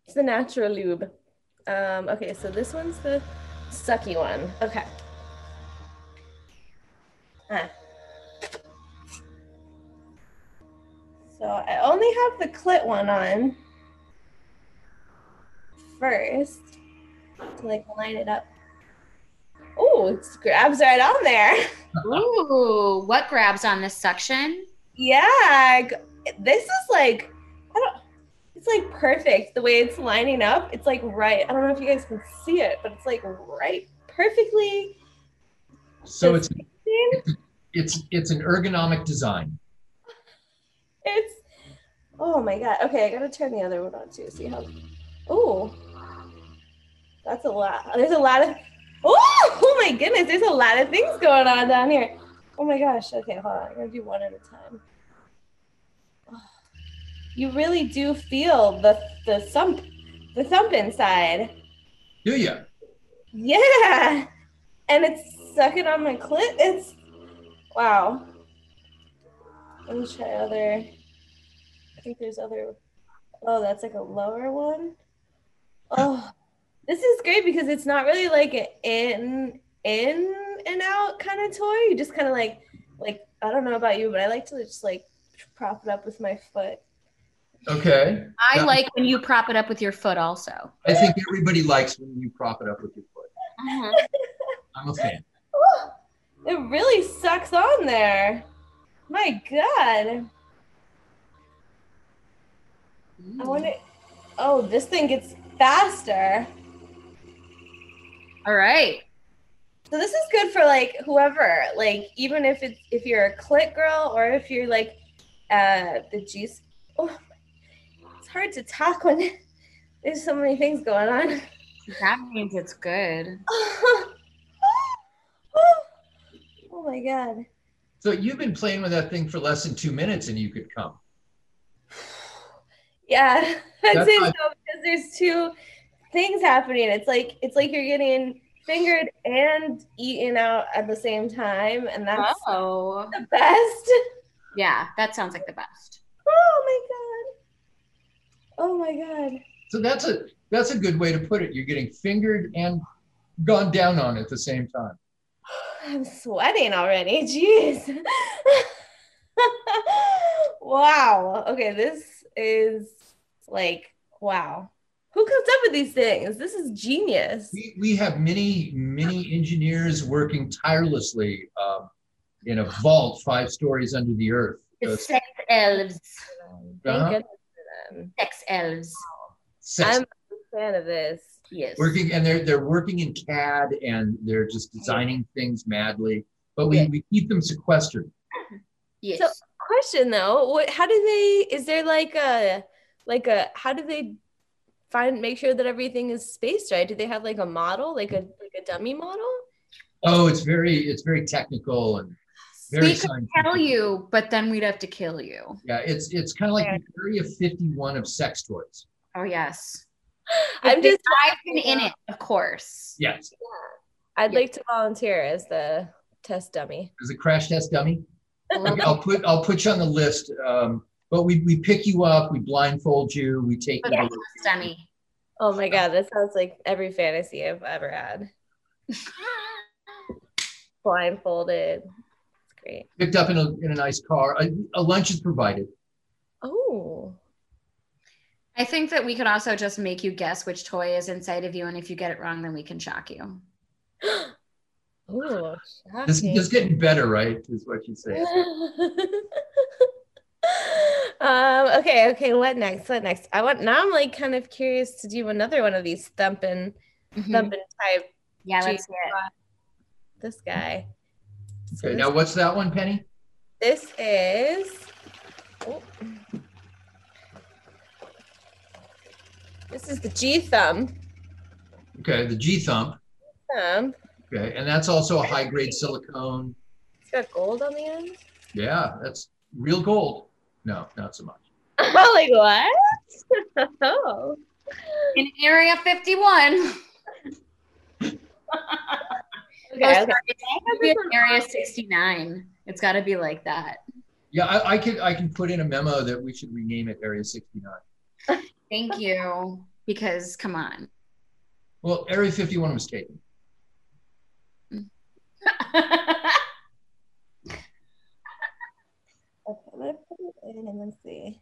Speaker 4: it's the natural lube. Um, okay, so this one's the sucky one. Okay. Ah. So I only have the clit one on first to like line it up. Oh, it grabs right on there. [laughs]
Speaker 5: Ooh, what grabs on this section?
Speaker 4: Yeah, this is like I don't. It's like perfect the way it's lining up. It's like right. I don't know if you guys can see it, but it's like right perfectly.
Speaker 3: So it's it's it's an ergonomic design.
Speaker 4: It's oh my god. Okay, I gotta turn the other one on too. See how? Oh, that's a lot. There's a lot of. Oh, oh my goodness. There's a lot of things going on down here. Oh my gosh. Okay, hold on. I'm gonna do one at a time. You really do feel the the thump, the thump inside.
Speaker 3: Do you?
Speaker 4: Yeah, and it's sucking on my clit. It's wow. Let me try other. I think there's other. Oh, that's like a lower one. Oh, this is great because it's not really like an in in and out kind of toy. You just kind of like like I don't know about you, but I like to just like prop it up with my foot.
Speaker 3: Okay.
Speaker 5: I
Speaker 3: Yeah.
Speaker 5: like when you prop it up with your foot, also.
Speaker 3: I think everybody likes when you prop it up with your foot.
Speaker 5: Uh-huh. [laughs]
Speaker 3: I'm a fan.
Speaker 4: It really sucks on there. My God. I wonder. Oh, this thing gets faster.
Speaker 5: All right.
Speaker 4: So this is good for like whoever, like even if it's if you're a clit girl or if you're like uh the juice. Oh, it's hard to talk when [laughs] there's so many things going on.
Speaker 5: That means it's good. [laughs]
Speaker 4: oh my god.
Speaker 3: So you've been playing with that thing for less than two minutes and you could come. [sighs]
Speaker 4: Yeah, I'd
Speaker 3: That's
Speaker 4: say so because there's two things happening. It's like it's like you're getting fingered and eaten out at the same time, and that's
Speaker 5: Oh.
Speaker 4: the best.
Speaker 5: Yeah, that sounds like the best.
Speaker 4: Oh my god. Oh my god.
Speaker 3: So that's a that's a good way to put it. You're getting fingered and gone down on at the same time. [sighs]
Speaker 4: I'm sweating already. Jeez. [laughs] wow. Okay, this is like wow. Who comes up with these things? This is genius.
Speaker 3: We, we have many many engineers working tirelessly um, in a vault five stories under the earth.
Speaker 5: The
Speaker 3: Uh,
Speaker 5: sex elves.
Speaker 3: Uh-huh.
Speaker 4: Goodness for them.
Speaker 5: Sex elves.
Speaker 3: sex-
Speaker 4: I'm a fan of this.
Speaker 5: Yes.
Speaker 3: working and they're they're working in CAD and they're just designing things madly. But we,
Speaker 4: Yeah.
Speaker 3: we keep them sequestered.
Speaker 5: Yes.
Speaker 4: So- Question though, what how do they is there like a like a how do they find make sure that everything is spaced right? Do they have like a model, like a like a dummy model?
Speaker 3: Oh, it's very it's very technical and very
Speaker 5: we could
Speaker 3: scientific.
Speaker 5: tell you, but then we'd have to kill you.
Speaker 3: Yeah, it's it's kind of like the Area 51 of sex toys.
Speaker 5: Oh yes. [gasps]
Speaker 4: I'm just
Speaker 5: I've been in it, of course.
Speaker 3: Yes. Yeah.
Speaker 4: I'd
Speaker 5: Yeah.
Speaker 4: like to volunteer as the test dummy.
Speaker 3: As a crash test dummy. Okay, I'll put I'll put you on the list. Um, but we we pick you up, we blindfold you, we take you.
Speaker 5: Okay,
Speaker 3: to-
Speaker 5: dummy.
Speaker 4: Oh my god, that sounds like every fantasy I've ever had. [laughs] Blindfolded. It's great.
Speaker 3: picked up in a in a nice car. A, a lunch is provided.
Speaker 4: Oh.
Speaker 5: I think that we could also just make you guess which toy is inside of you, and if you get it wrong, then we can shock you. [gasps]
Speaker 4: Ooh,
Speaker 3: This is getting better, right? Is what you say. [laughs]
Speaker 4: um, okay, okay, what next? What next? I want now I'm like kind of curious to do another one of these thumping
Speaker 5: Mhm.
Speaker 4: thumping type
Speaker 5: Yeah,
Speaker 4: G
Speaker 5: let's see it.
Speaker 4: this guy. So
Speaker 3: Okay, now what's that one, Penny?
Speaker 4: this is oh. this is the G thumb.
Speaker 3: Okay, the G thump.
Speaker 4: Thumb.
Speaker 3: Okay, and that's also a high grade silicone.
Speaker 4: It's got gold on the end.
Speaker 3: Yeah, that's real gold. No, not so much.
Speaker 4: Oh, [laughs] like what? [laughs] oh.
Speaker 5: In Area 51. [laughs]
Speaker 4: Okay,
Speaker 5: Oh,
Speaker 4: okay.
Speaker 5: sorry, it's gotta be Area 69. It's got to be like that.
Speaker 3: Yeah, I, I could I can put in a memo that we should rename it Area 69. [laughs]
Speaker 5: Thank you. Because come on.
Speaker 3: Well, Area 51 was taken. [laughs]
Speaker 4: Okay, I'm gonna put it in and then see.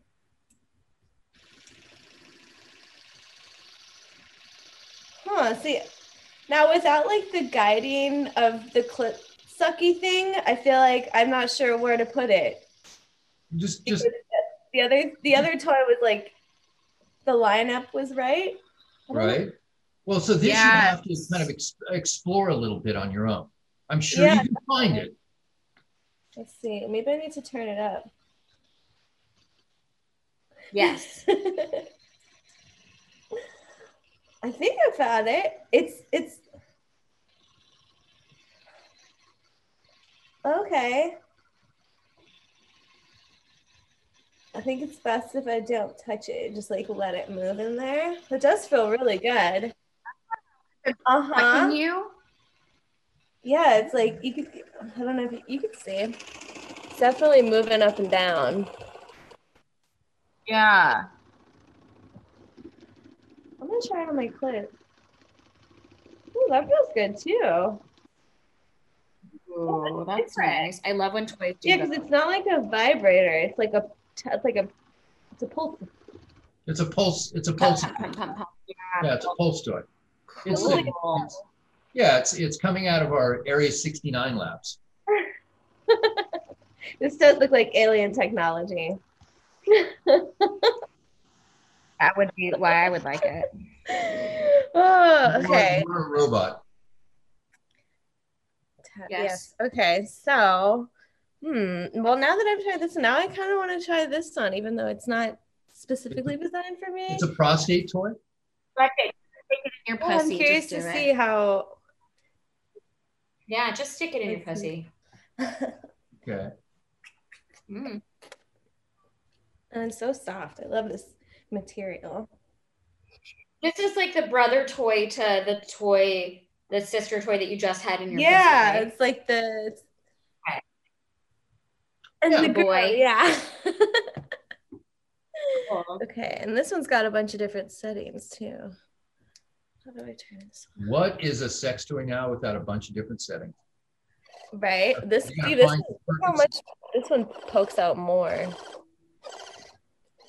Speaker 4: Huh, see, now without like the guiding of the clip sucky thing, I feel like I'm not sure where to put it.
Speaker 3: Just just
Speaker 4: The other the other toy was like the lineup was right. I don't know.
Speaker 3: right. Well, so this you have to kind of ex- explore a little bit on your own. I'm sure
Speaker 4: Yeah.
Speaker 3: you can find it.
Speaker 4: Let's see. Maybe I need to turn it up.
Speaker 5: yes. [laughs]
Speaker 4: I think I found it. It's it's okay. I think it's best if I don't touch it. Just like let it move in there. It does feel really good. Uh huh.
Speaker 5: Can you?
Speaker 4: Yeah, it's like you could. I don't know if you, you could see. It's definitely moving up and down.
Speaker 5: Yeah.
Speaker 4: I'm gonna try it on my clip. Ooh, that feels good too.
Speaker 5: Ooh, that's nice. I love when toys do
Speaker 4: Yeah, because it's not like a vibrator. It's like a, it's like a, it's a pulse.
Speaker 3: It's a pulse. It's a pulse.
Speaker 5: pump, pump, pump, pump.
Speaker 3: Yeah, it's a pulse toy. It's,
Speaker 5: Cool.
Speaker 3: a- it's- yeah, it's it's coming out of our Area 69 labs. [laughs]
Speaker 4: This does look like alien technology. [laughs]
Speaker 5: That would be why I would like it.
Speaker 4: Oh, okay.
Speaker 3: We're, we're a robot.
Speaker 4: Yes. Okay. So, hmm. Well, now that I've tried this, now I kind of want to try this one, even though it's not specifically designed for me.
Speaker 3: It's a prostate toy.
Speaker 5: Right. Stick it in your
Speaker 4: Well, I'm curious to
Speaker 5: do
Speaker 4: see how.
Speaker 5: Yeah, just stick it in your pussy. [laughs]
Speaker 3: Okay.
Speaker 5: Mm.
Speaker 4: And it's so soft. I love this material.
Speaker 5: This is like the brother toy to the toy, the sister toy that you just had in your
Speaker 4: Yeah,
Speaker 5: pussy, right?
Speaker 4: it's like the. It's...
Speaker 5: Okay.
Speaker 4: And
Speaker 3: Yeah.
Speaker 4: the girl,
Speaker 5: Boy.
Speaker 4: yeah.
Speaker 5: Cool.
Speaker 4: okay, and this one's got a bunch of different settings too. How do I turn this? on?
Speaker 3: What is a sex toy now without a bunch of different settings?
Speaker 4: Right. This see this
Speaker 3: find
Speaker 4: one-
Speaker 3: the
Speaker 4: look how much this one pokes out more.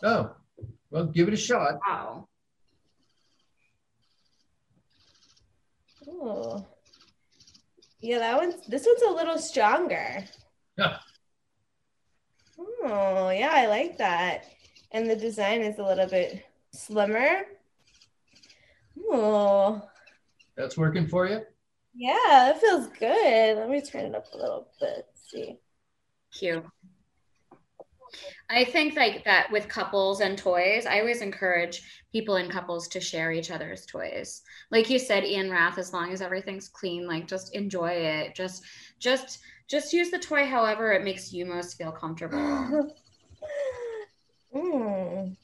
Speaker 3: Oh, well, give it a shot.
Speaker 5: Wow.
Speaker 4: Oh. Yeah, that one's this one's a little stronger.
Speaker 3: Yeah.
Speaker 4: Oh, yeah, I like that. And the design is a little bit slimmer. Oh,
Speaker 3: That's working for you.
Speaker 4: yeah, that feels good. Let me turn it up a little bit. see.
Speaker 5: Cute. I think like that with couples and toys, I always encourage people in couples to share each other's toys. Like you said, Ian Rath, as long as everything's clean, like just enjoy it. Just just just use the toy however it makes you most feel comfortable. [laughs]
Speaker 4: mm.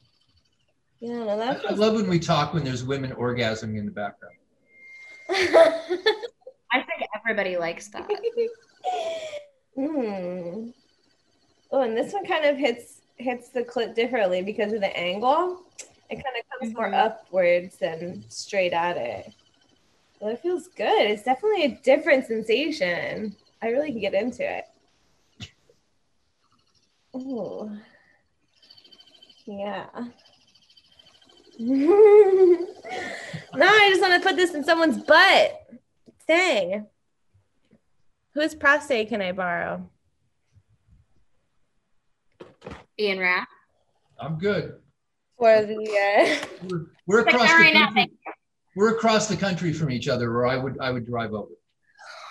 Speaker 4: Yeah, no,
Speaker 3: I,
Speaker 4: that
Speaker 3: I love when we talk when there's women orgasming in the background. [laughs]
Speaker 5: I think everybody likes that. [laughs]
Speaker 4: Hmm. Oh, and this one kind of hits hits the clit differently because of the angle. It kind of comes more
Speaker 5: Mhm.
Speaker 4: upwards than straight at it. Well, it feels good. It's definitely a different sensation. I really can get into it. Oh, yeah. [laughs] now I just want to put this in someone's butt. Dang. Whose prostate can I borrow?
Speaker 5: Ian Rath.
Speaker 3: I'm good.
Speaker 4: For the uh,
Speaker 3: We're, we're across the country. We're across the country from each other, or I would I would drive over.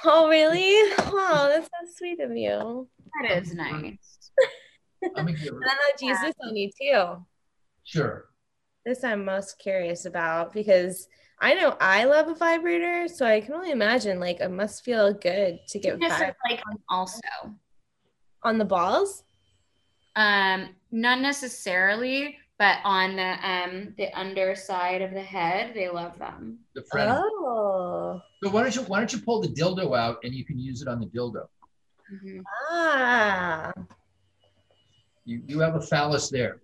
Speaker 4: oh really? Oh, that's so sweet of you.
Speaker 5: That is nice.
Speaker 3: I'm a giver.
Speaker 4: And I know Jesus on you too.
Speaker 3: Sure.
Speaker 4: This I'm most curious about because I know I love a vibrator, so I can only imagine like it must feel good to get
Speaker 5: Just like also.
Speaker 4: on the balls.
Speaker 5: Um, not necessarily, but on the um the underside of the head, they love them.
Speaker 3: The friend.
Speaker 4: Oh,
Speaker 3: So why don't you why don't you pull the dildo out and you can use it on the dildo?
Speaker 5: Mhm.
Speaker 4: ah,
Speaker 3: You you have a phallus there.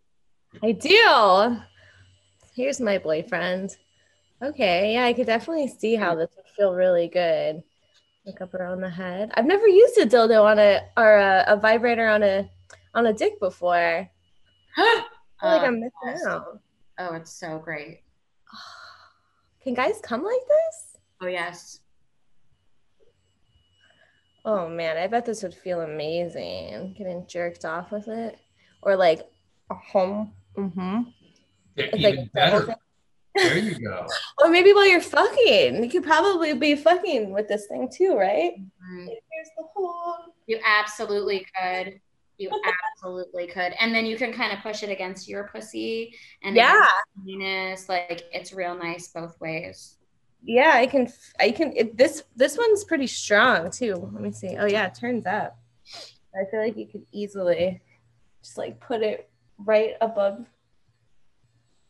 Speaker 4: I do. Here's my boyfriend. Okay, yeah, I could definitely see how this would feel really good. Look up around the head. I've never used a dildo on a or a, a vibrator on a on a dick before. [gasps] I feel like I'm missing out.
Speaker 5: Oh, it's so great. [sighs]
Speaker 4: Can guys come like this?
Speaker 5: Oh yes.
Speaker 4: Oh man, I bet this would feel amazing. Getting jerked off with it, or like a home. Mm-hmm.
Speaker 3: They're
Speaker 4: It's like
Speaker 3: even
Speaker 4: the
Speaker 3: better. [laughs] There you go.
Speaker 4: Or maybe while you're fucking, you could probably be fucking with this thing too, right?
Speaker 5: Mhm.
Speaker 4: Here's the hole.
Speaker 5: You absolutely could. You absolutely could. And then you can kind of push it against your pussy and
Speaker 4: Yeah,
Speaker 5: penis. Like it's real nice both ways.
Speaker 4: yeah. I can. I can. It, this this one's pretty strong too. Let me see. Oh yeah, it turns up. I feel like you could easily just like put it right above.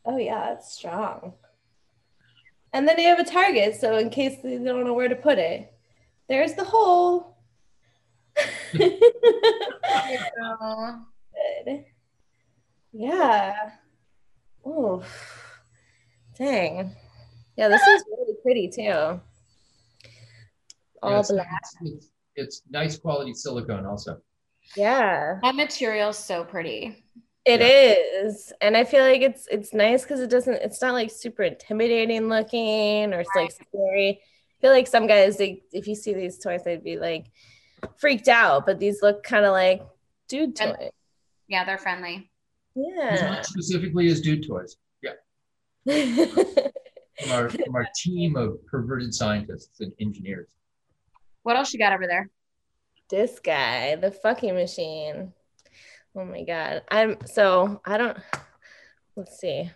Speaker 4: Oh yeah, it's strong. And then you have a target, so in case they don't know where to put it, there's the hole.
Speaker 5: So,
Speaker 4: Good. Yeah. Oh, dang. Yeah, this is really pretty too.
Speaker 3: Yeah,
Speaker 4: All
Speaker 3: it's,
Speaker 4: black.
Speaker 3: it's, it's, it's nice quality silicone also.
Speaker 4: Yeah,
Speaker 5: that material's so pretty.
Speaker 4: it is, and I feel like it's it's nice because it doesn't. It's not like super intimidating looking or it's like scary. I feel like some guys, they if you see these toys, they'd be like freaked out, but these look kind of like dude
Speaker 5: And-
Speaker 4: toys.
Speaker 5: Yeah, they're friendly.
Speaker 4: Yeah.
Speaker 3: aren't specifically as dude toys. Yeah. [laughs] From our from our team of perverted scientists and engineers.
Speaker 5: What else you got over there?
Speaker 4: this guy, the fucking machine. Oh my god. I'm so I don't let's see.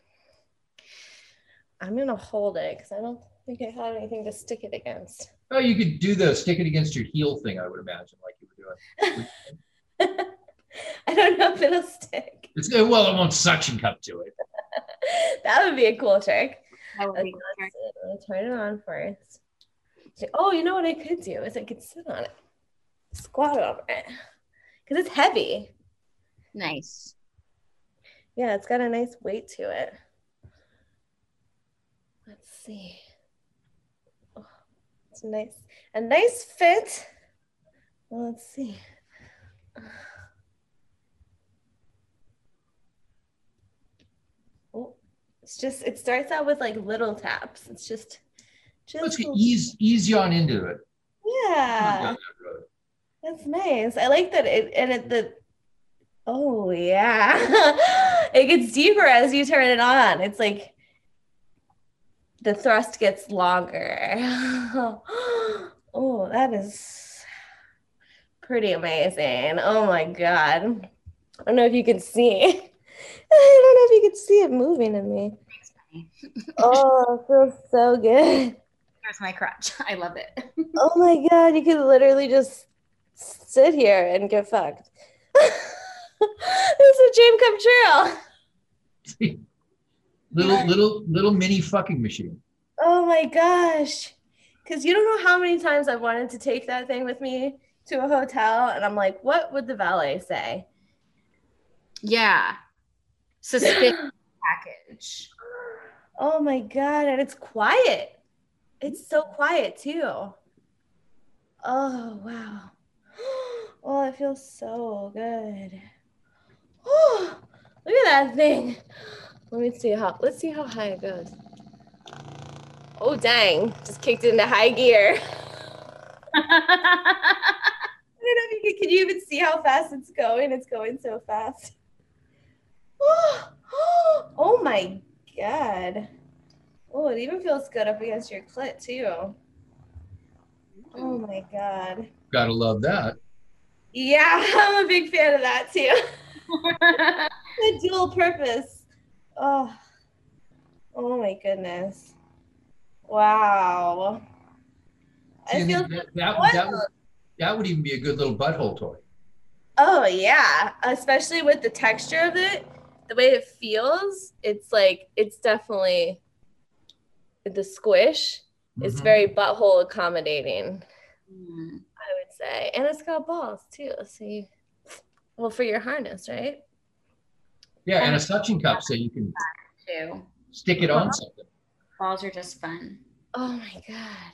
Speaker 4: I'm gonna hold it because I don't think I have anything to stick it against.
Speaker 3: Oh, you could do the stick it against your heel thing, I would imagine, like you were doing. [laughs]
Speaker 4: I don't know if it'll stick.
Speaker 3: It's uh, well, it won't suction cup to it. [laughs]
Speaker 4: that would be a cool trick.
Speaker 5: That would
Speaker 4: Let's,
Speaker 5: be great.
Speaker 4: let's turn it on first. Oh, you know what I could do is I could sit on it, squat over it, because it's heavy.
Speaker 5: nice.
Speaker 4: Yeah, it's got a nice weight to it. Let's see. It's nice. A nice fit. Let's see. Oh, it's just it starts out with like little taps. It's just
Speaker 3: Let's get ease ease you on into it.
Speaker 4: yeah.
Speaker 3: Down that road.
Speaker 4: That's nice. I like that it and it the oh yeah. [laughs] it gets deeper as you turn it on. It's like the thrust gets longer. [gasps] oh, that is pretty amazing. Oh my god. I don't know if you can see. [laughs] I don't know if you can see it moving in me.
Speaker 5: Thanks, Penny. [laughs]
Speaker 4: Oh, it feels so good.
Speaker 5: There's my crutch. [laughs] I love it.
Speaker 4: Oh my god, you could literally just sit here and get fucked. it's a dream come true.
Speaker 3: Little little little mini fucking machine.
Speaker 4: Oh my gosh. Because you don't know how many times I've wanted to take that thing with me to a hotel, and I'm like, what would the valet say?
Speaker 5: Yeah. Suspicious [gasps] package.
Speaker 4: Oh my god, and it's quiet. It's so quiet too. Oh wow. [gasps] Oh, it feels so good. Oh, [gasps] look at that thing. Let me see how let's see how high it goes. Oh dang, just kicked into high gear. [laughs] I don't know if you can, can you even see how fast it's going? It's going so fast. [gasps] Oh, my god. Oh, it even feels good up against your clit too. Oh my god.
Speaker 3: Gotta love that.
Speaker 4: Yeah, [laughs] I'm a big fan of that too. [laughs] the dual purpose. Oh, oh my goodness. Wow. I feel
Speaker 3: that, that, that, would, that would even be a good little butthole toy.
Speaker 4: Oh yeah, especially with the texture of it, the way it feels, it's like it's definitely the squish. It's
Speaker 3: Mhm.
Speaker 4: very butthole accommodating,
Speaker 5: Mm.
Speaker 4: I would say, and it's got balls too. So you, well, for your harness, right?
Speaker 3: Yeah, and a suction cup so you can
Speaker 5: Too.
Speaker 3: stick it on something.
Speaker 5: Balls are just fun.
Speaker 4: Oh my god.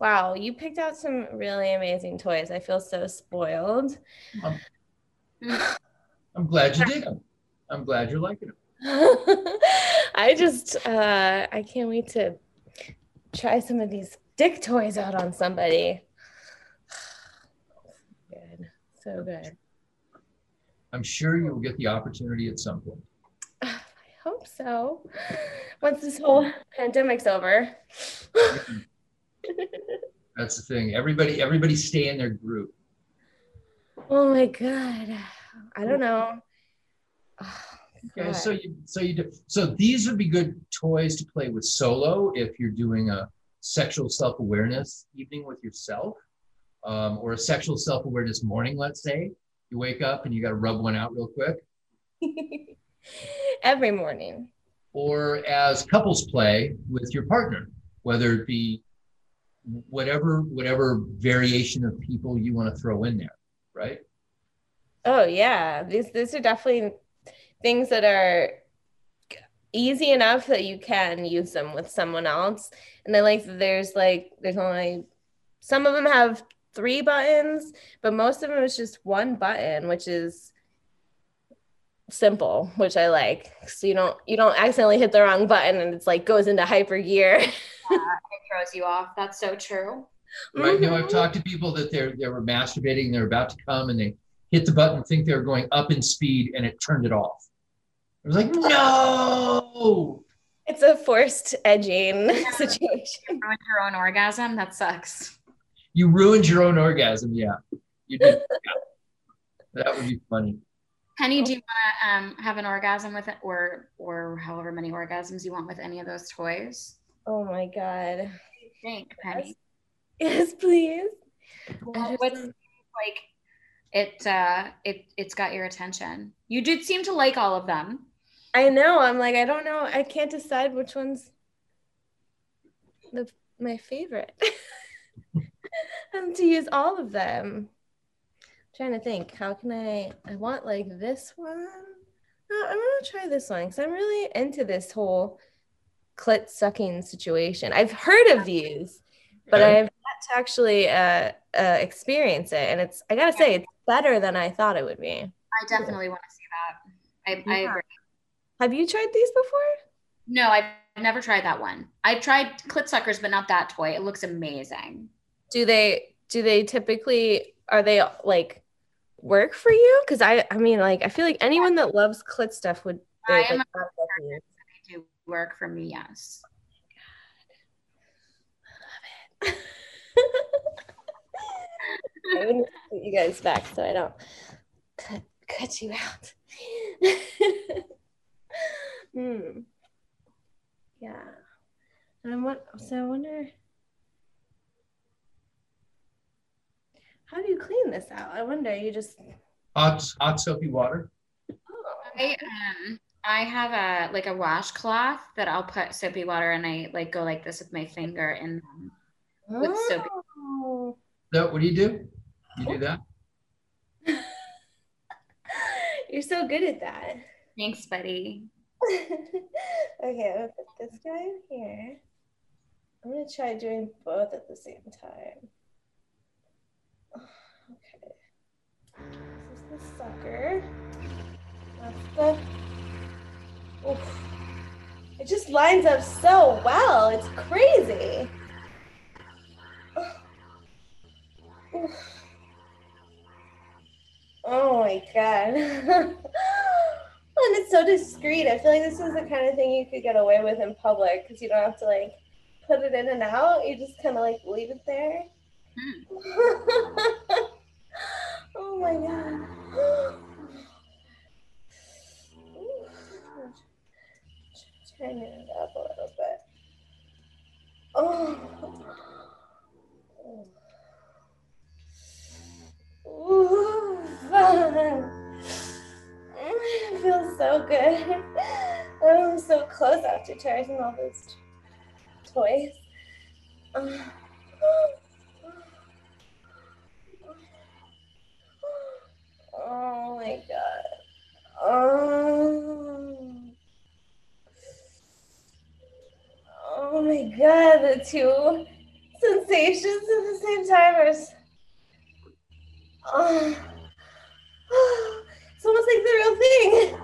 Speaker 4: Wow, you picked out some really amazing toys. I feel so spoiled. [sighs]
Speaker 3: I'm glad you did them. I'm glad you're liking them. [laughs]
Speaker 4: I just uh I can't wait to try some of these dick toys out on somebody. [sighs] Good. So good.
Speaker 3: I'm sure you'll get the opportunity at some point. [sighs]
Speaker 4: I hope so. Once this whole pandemic's over. [laughs]
Speaker 3: That's the thing. Everybody, everybody stay in their group.
Speaker 4: oh my god. I don't know. [sighs]
Speaker 3: Okay, so you, so you do. So these would be good toys to play with solo if you're doing a sexual self-awareness evening with yourself, um, or a sexual self-awareness morning. Let's say you wake up and you got to rub one out real quick, [laughs]
Speaker 4: Every morning.
Speaker 3: or as couples play with your partner, whether it be whatever whatever variation of people you want to throw in there, right?
Speaker 4: Oh yeah, these these are definitely things that are easy enough that you can use them with someone else. And I like that there's like there's only some of them have three buttons, but most of them is just one button, which is simple, which I like. So you don't you don't accidentally hit the wrong button and it's like goes into hyper gear. [laughs]
Speaker 5: It throws you off. That's so true.
Speaker 3: Right now, I've
Speaker 4: mm-hmm.
Speaker 3: talked to people that they're they were masturbating, they're about to come, and they hit the button, think they were going up in speed, and it turned it off. I was like, no.
Speaker 4: It's a forced edging [laughs] situation.
Speaker 5: You ruined your own orgasm. That sucks.
Speaker 3: You ruined your own orgasm. Yeah, you did. Yeah. That would be funny.
Speaker 5: Penny, do you want to um, have an orgasm with it, or or however many orgasms you want with any of those toys?
Speaker 4: Oh my god.
Speaker 5: Think, Penny. [laughs]
Speaker 4: Yes, please.
Speaker 5: Well, what's like it? Uh, it it's got your attention. You did seem to like all of them.
Speaker 4: I know. I'm like, I don't know. I can't decide which one's the my favorite. [laughs] I'm [laughs] to use all of them. trying to think, how can I? I want like this one. No, I'm gonna try this one because I'm really into this whole clit sucking situation. I've heard of these, but
Speaker 3: Okay.
Speaker 4: I've yet to actually uh, uh, experience it, and it's. I gotta say, it's better than I thought it would be.
Speaker 5: I definitely want to see that. I, I agree.
Speaker 4: Have you tried these before?
Speaker 5: No, I've never tried that one. I've tried clit suckers, but not that toy. It looks amazing.
Speaker 4: Do they do they typically are they like work for you because i i mean like i feel like anyone that loves clit stuff would
Speaker 5: I am
Speaker 4: like,
Speaker 5: a. They do work for me, yes. [laughs]
Speaker 4: I wouldn't put you guys back so i don't cut, cut you out. [laughs] hmm. Yeah. And I want so I wonder how do you clean this out? I wonder. You just
Speaker 3: Hot, hot soapy water.
Speaker 4: oh.
Speaker 5: I um I have a like a washcloth that I'll put soapy water and I like go like this with my finger and with soapy.
Speaker 4: Oh.
Speaker 3: So what do you do? You do that? [laughs]
Speaker 4: You're so good at that.
Speaker 5: thanks, buddy. [laughs]
Speaker 4: okay, I'm gonna put this guy in here. I'm gonna try doing both at the same time. Okay. This is the sucker. That's the. Oof. It just lines up so well. It's crazy. Oof. Oh my god. [laughs] and it's so discreet. I feel like this is the kind of thing you could get away with in public because you don't have to like put it in and out. You just kind of like leave it there. oh after charging all those toys. Oh my god. Um, oh my god, the two sensations at the same time are. s- Oh, it's almost like the real thing.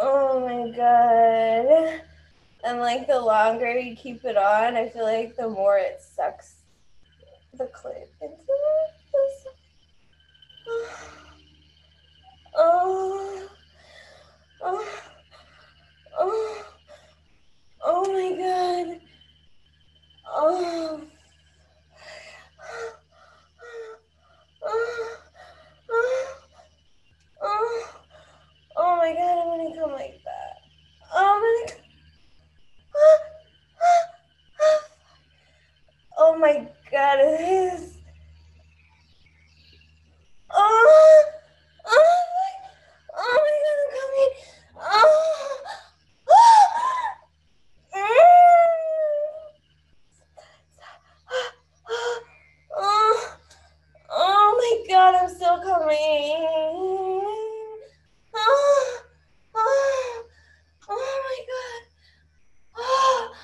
Speaker 4: Oh my god. And like the longer you keep it on, I feel like the more it sucks the clip into it. Oh, oh, oh, oh my god. Oh. Oh, oh, oh, oh my god, I'm gonna come like that. Oh, I'm gonna. Oh my god, it is. Oh, oh, my, oh my god, I'm coming. Oh, oh, oh my god, I'm still coming. Oh, oh, oh my god. Oh,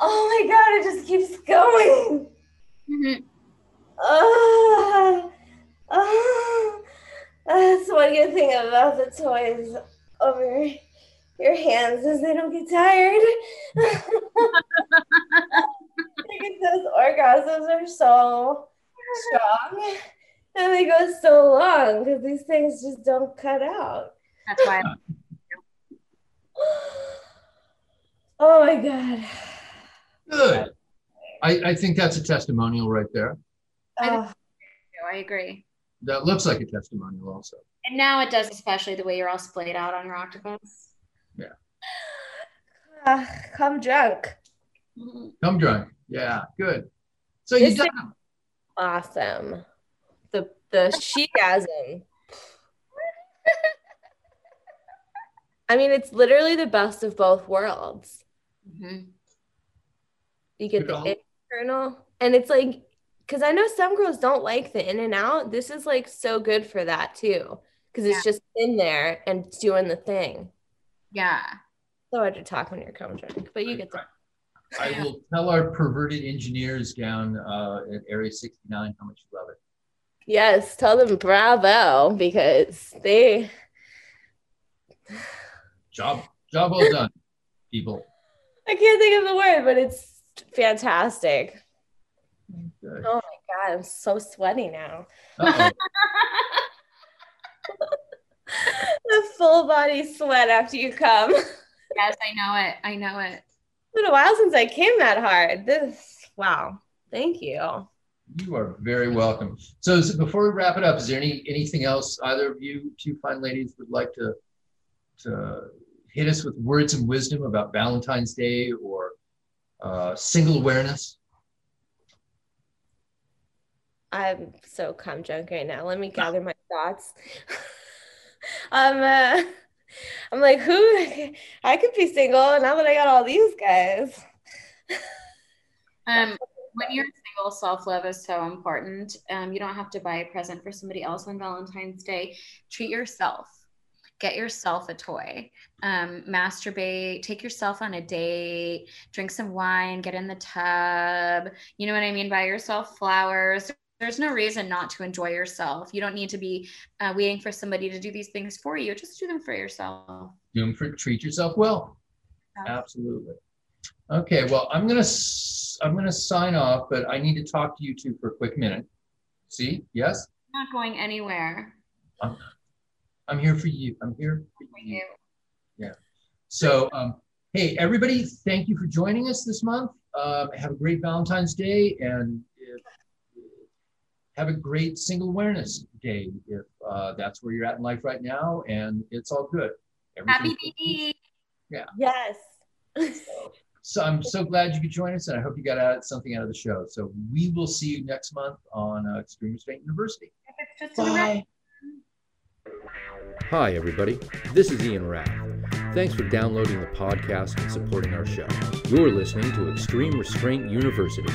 Speaker 4: oh my god, it just keeps going.
Speaker 5: Mhm.
Speaker 4: Ah, ah, that's one good thing about the toys over your hands is they don't get tired. I think those orgasms are so strong and they go so long because these things just don't cut out.
Speaker 5: That's why [gasps]
Speaker 4: Oh my god.
Speaker 3: Good. I, I think that's a testimonial right there.
Speaker 4: Ah,
Speaker 5: I agree.
Speaker 3: That looks like a testimonial also.
Speaker 5: And now it does, especially the way you're all splayed out on your octopus.
Speaker 4: ah, come drunk.
Speaker 3: Come drunk. Yeah, good. So you
Speaker 4: This
Speaker 3: done.
Speaker 4: Awesome. The the [laughs] shegasm. I mean, it's literally the best of both worlds.
Speaker 5: Mhm.
Speaker 4: You get the
Speaker 3: Yeah.
Speaker 4: internal, and it's like, because I know some girls don't like the in and out. This is like so good for that too, because it's just in there and it's doing the thing.
Speaker 5: Yeah.
Speaker 4: So hard to talk when you're coming drunk, but you get the.
Speaker 3: I will tell our perverted engineers down uh, at Area 69 how much you love it.
Speaker 4: Yes, tell them bravo because they.
Speaker 3: Job, job well done, people.
Speaker 4: I can't think of the word, but it's fantastic.
Speaker 3: Good.
Speaker 4: Oh my god, I'm so sweaty now. The [laughs] full body sweat after you come.
Speaker 5: Yes, I know it. I know it.
Speaker 4: It's been a while since I came that hard. This wow. Thank you.
Speaker 3: You are very welcome. So, so before we wrap it up, is there any anything else either of you two fine ladies would like to to hit us with words and wisdom about Valentine's Day or uh, single awareness?
Speaker 4: I'm so cum drunk right now. Let me gather my thoughts. I'm [laughs] uh, I'm like, who [laughs] I could be single now that I got all these guys.
Speaker 5: Um, when you're single, self love is so important. Um, you don't have to buy a present for somebody else on Valentine's Day. Treat yourself. Get yourself a toy. Um, masturbate. Take yourself on a date. Drink some wine. Get in the tub. You know what I mean? Buy yourself flowers. There's no reason not to enjoy yourself. You don't need to be uh, waiting for somebody to do these things for you. Just do them for yourself.
Speaker 3: Do them for treat yourself well. Absolutely. Okay, well, I'm gonna i'm gonna sign off, but I need to talk to you two for a quick minute. See? Yes,
Speaker 5: I'm not going anywhere.
Speaker 3: I'm, I'm here for you. I'm here for
Speaker 5: For
Speaker 3: you.
Speaker 5: you.
Speaker 3: So, um, hey, everybody, thank you for joining us this month. Um, have a great Valentine's Day and if, have a great Single Awareness Day if uh, that's where you're at in life right now, and it's all good.
Speaker 5: Happy
Speaker 3: Everything's-
Speaker 5: BB.
Speaker 4: Yes.
Speaker 3: So I'm so glad you could join us, and I hope you got out, something out of the show. So we will see you next month on uh, Extreme Restraint University.
Speaker 5: If
Speaker 1: Hi, everybody. This is Ian Rath. Thanks for downloading the podcast and supporting our show. You're listening to Extreme Restraint University.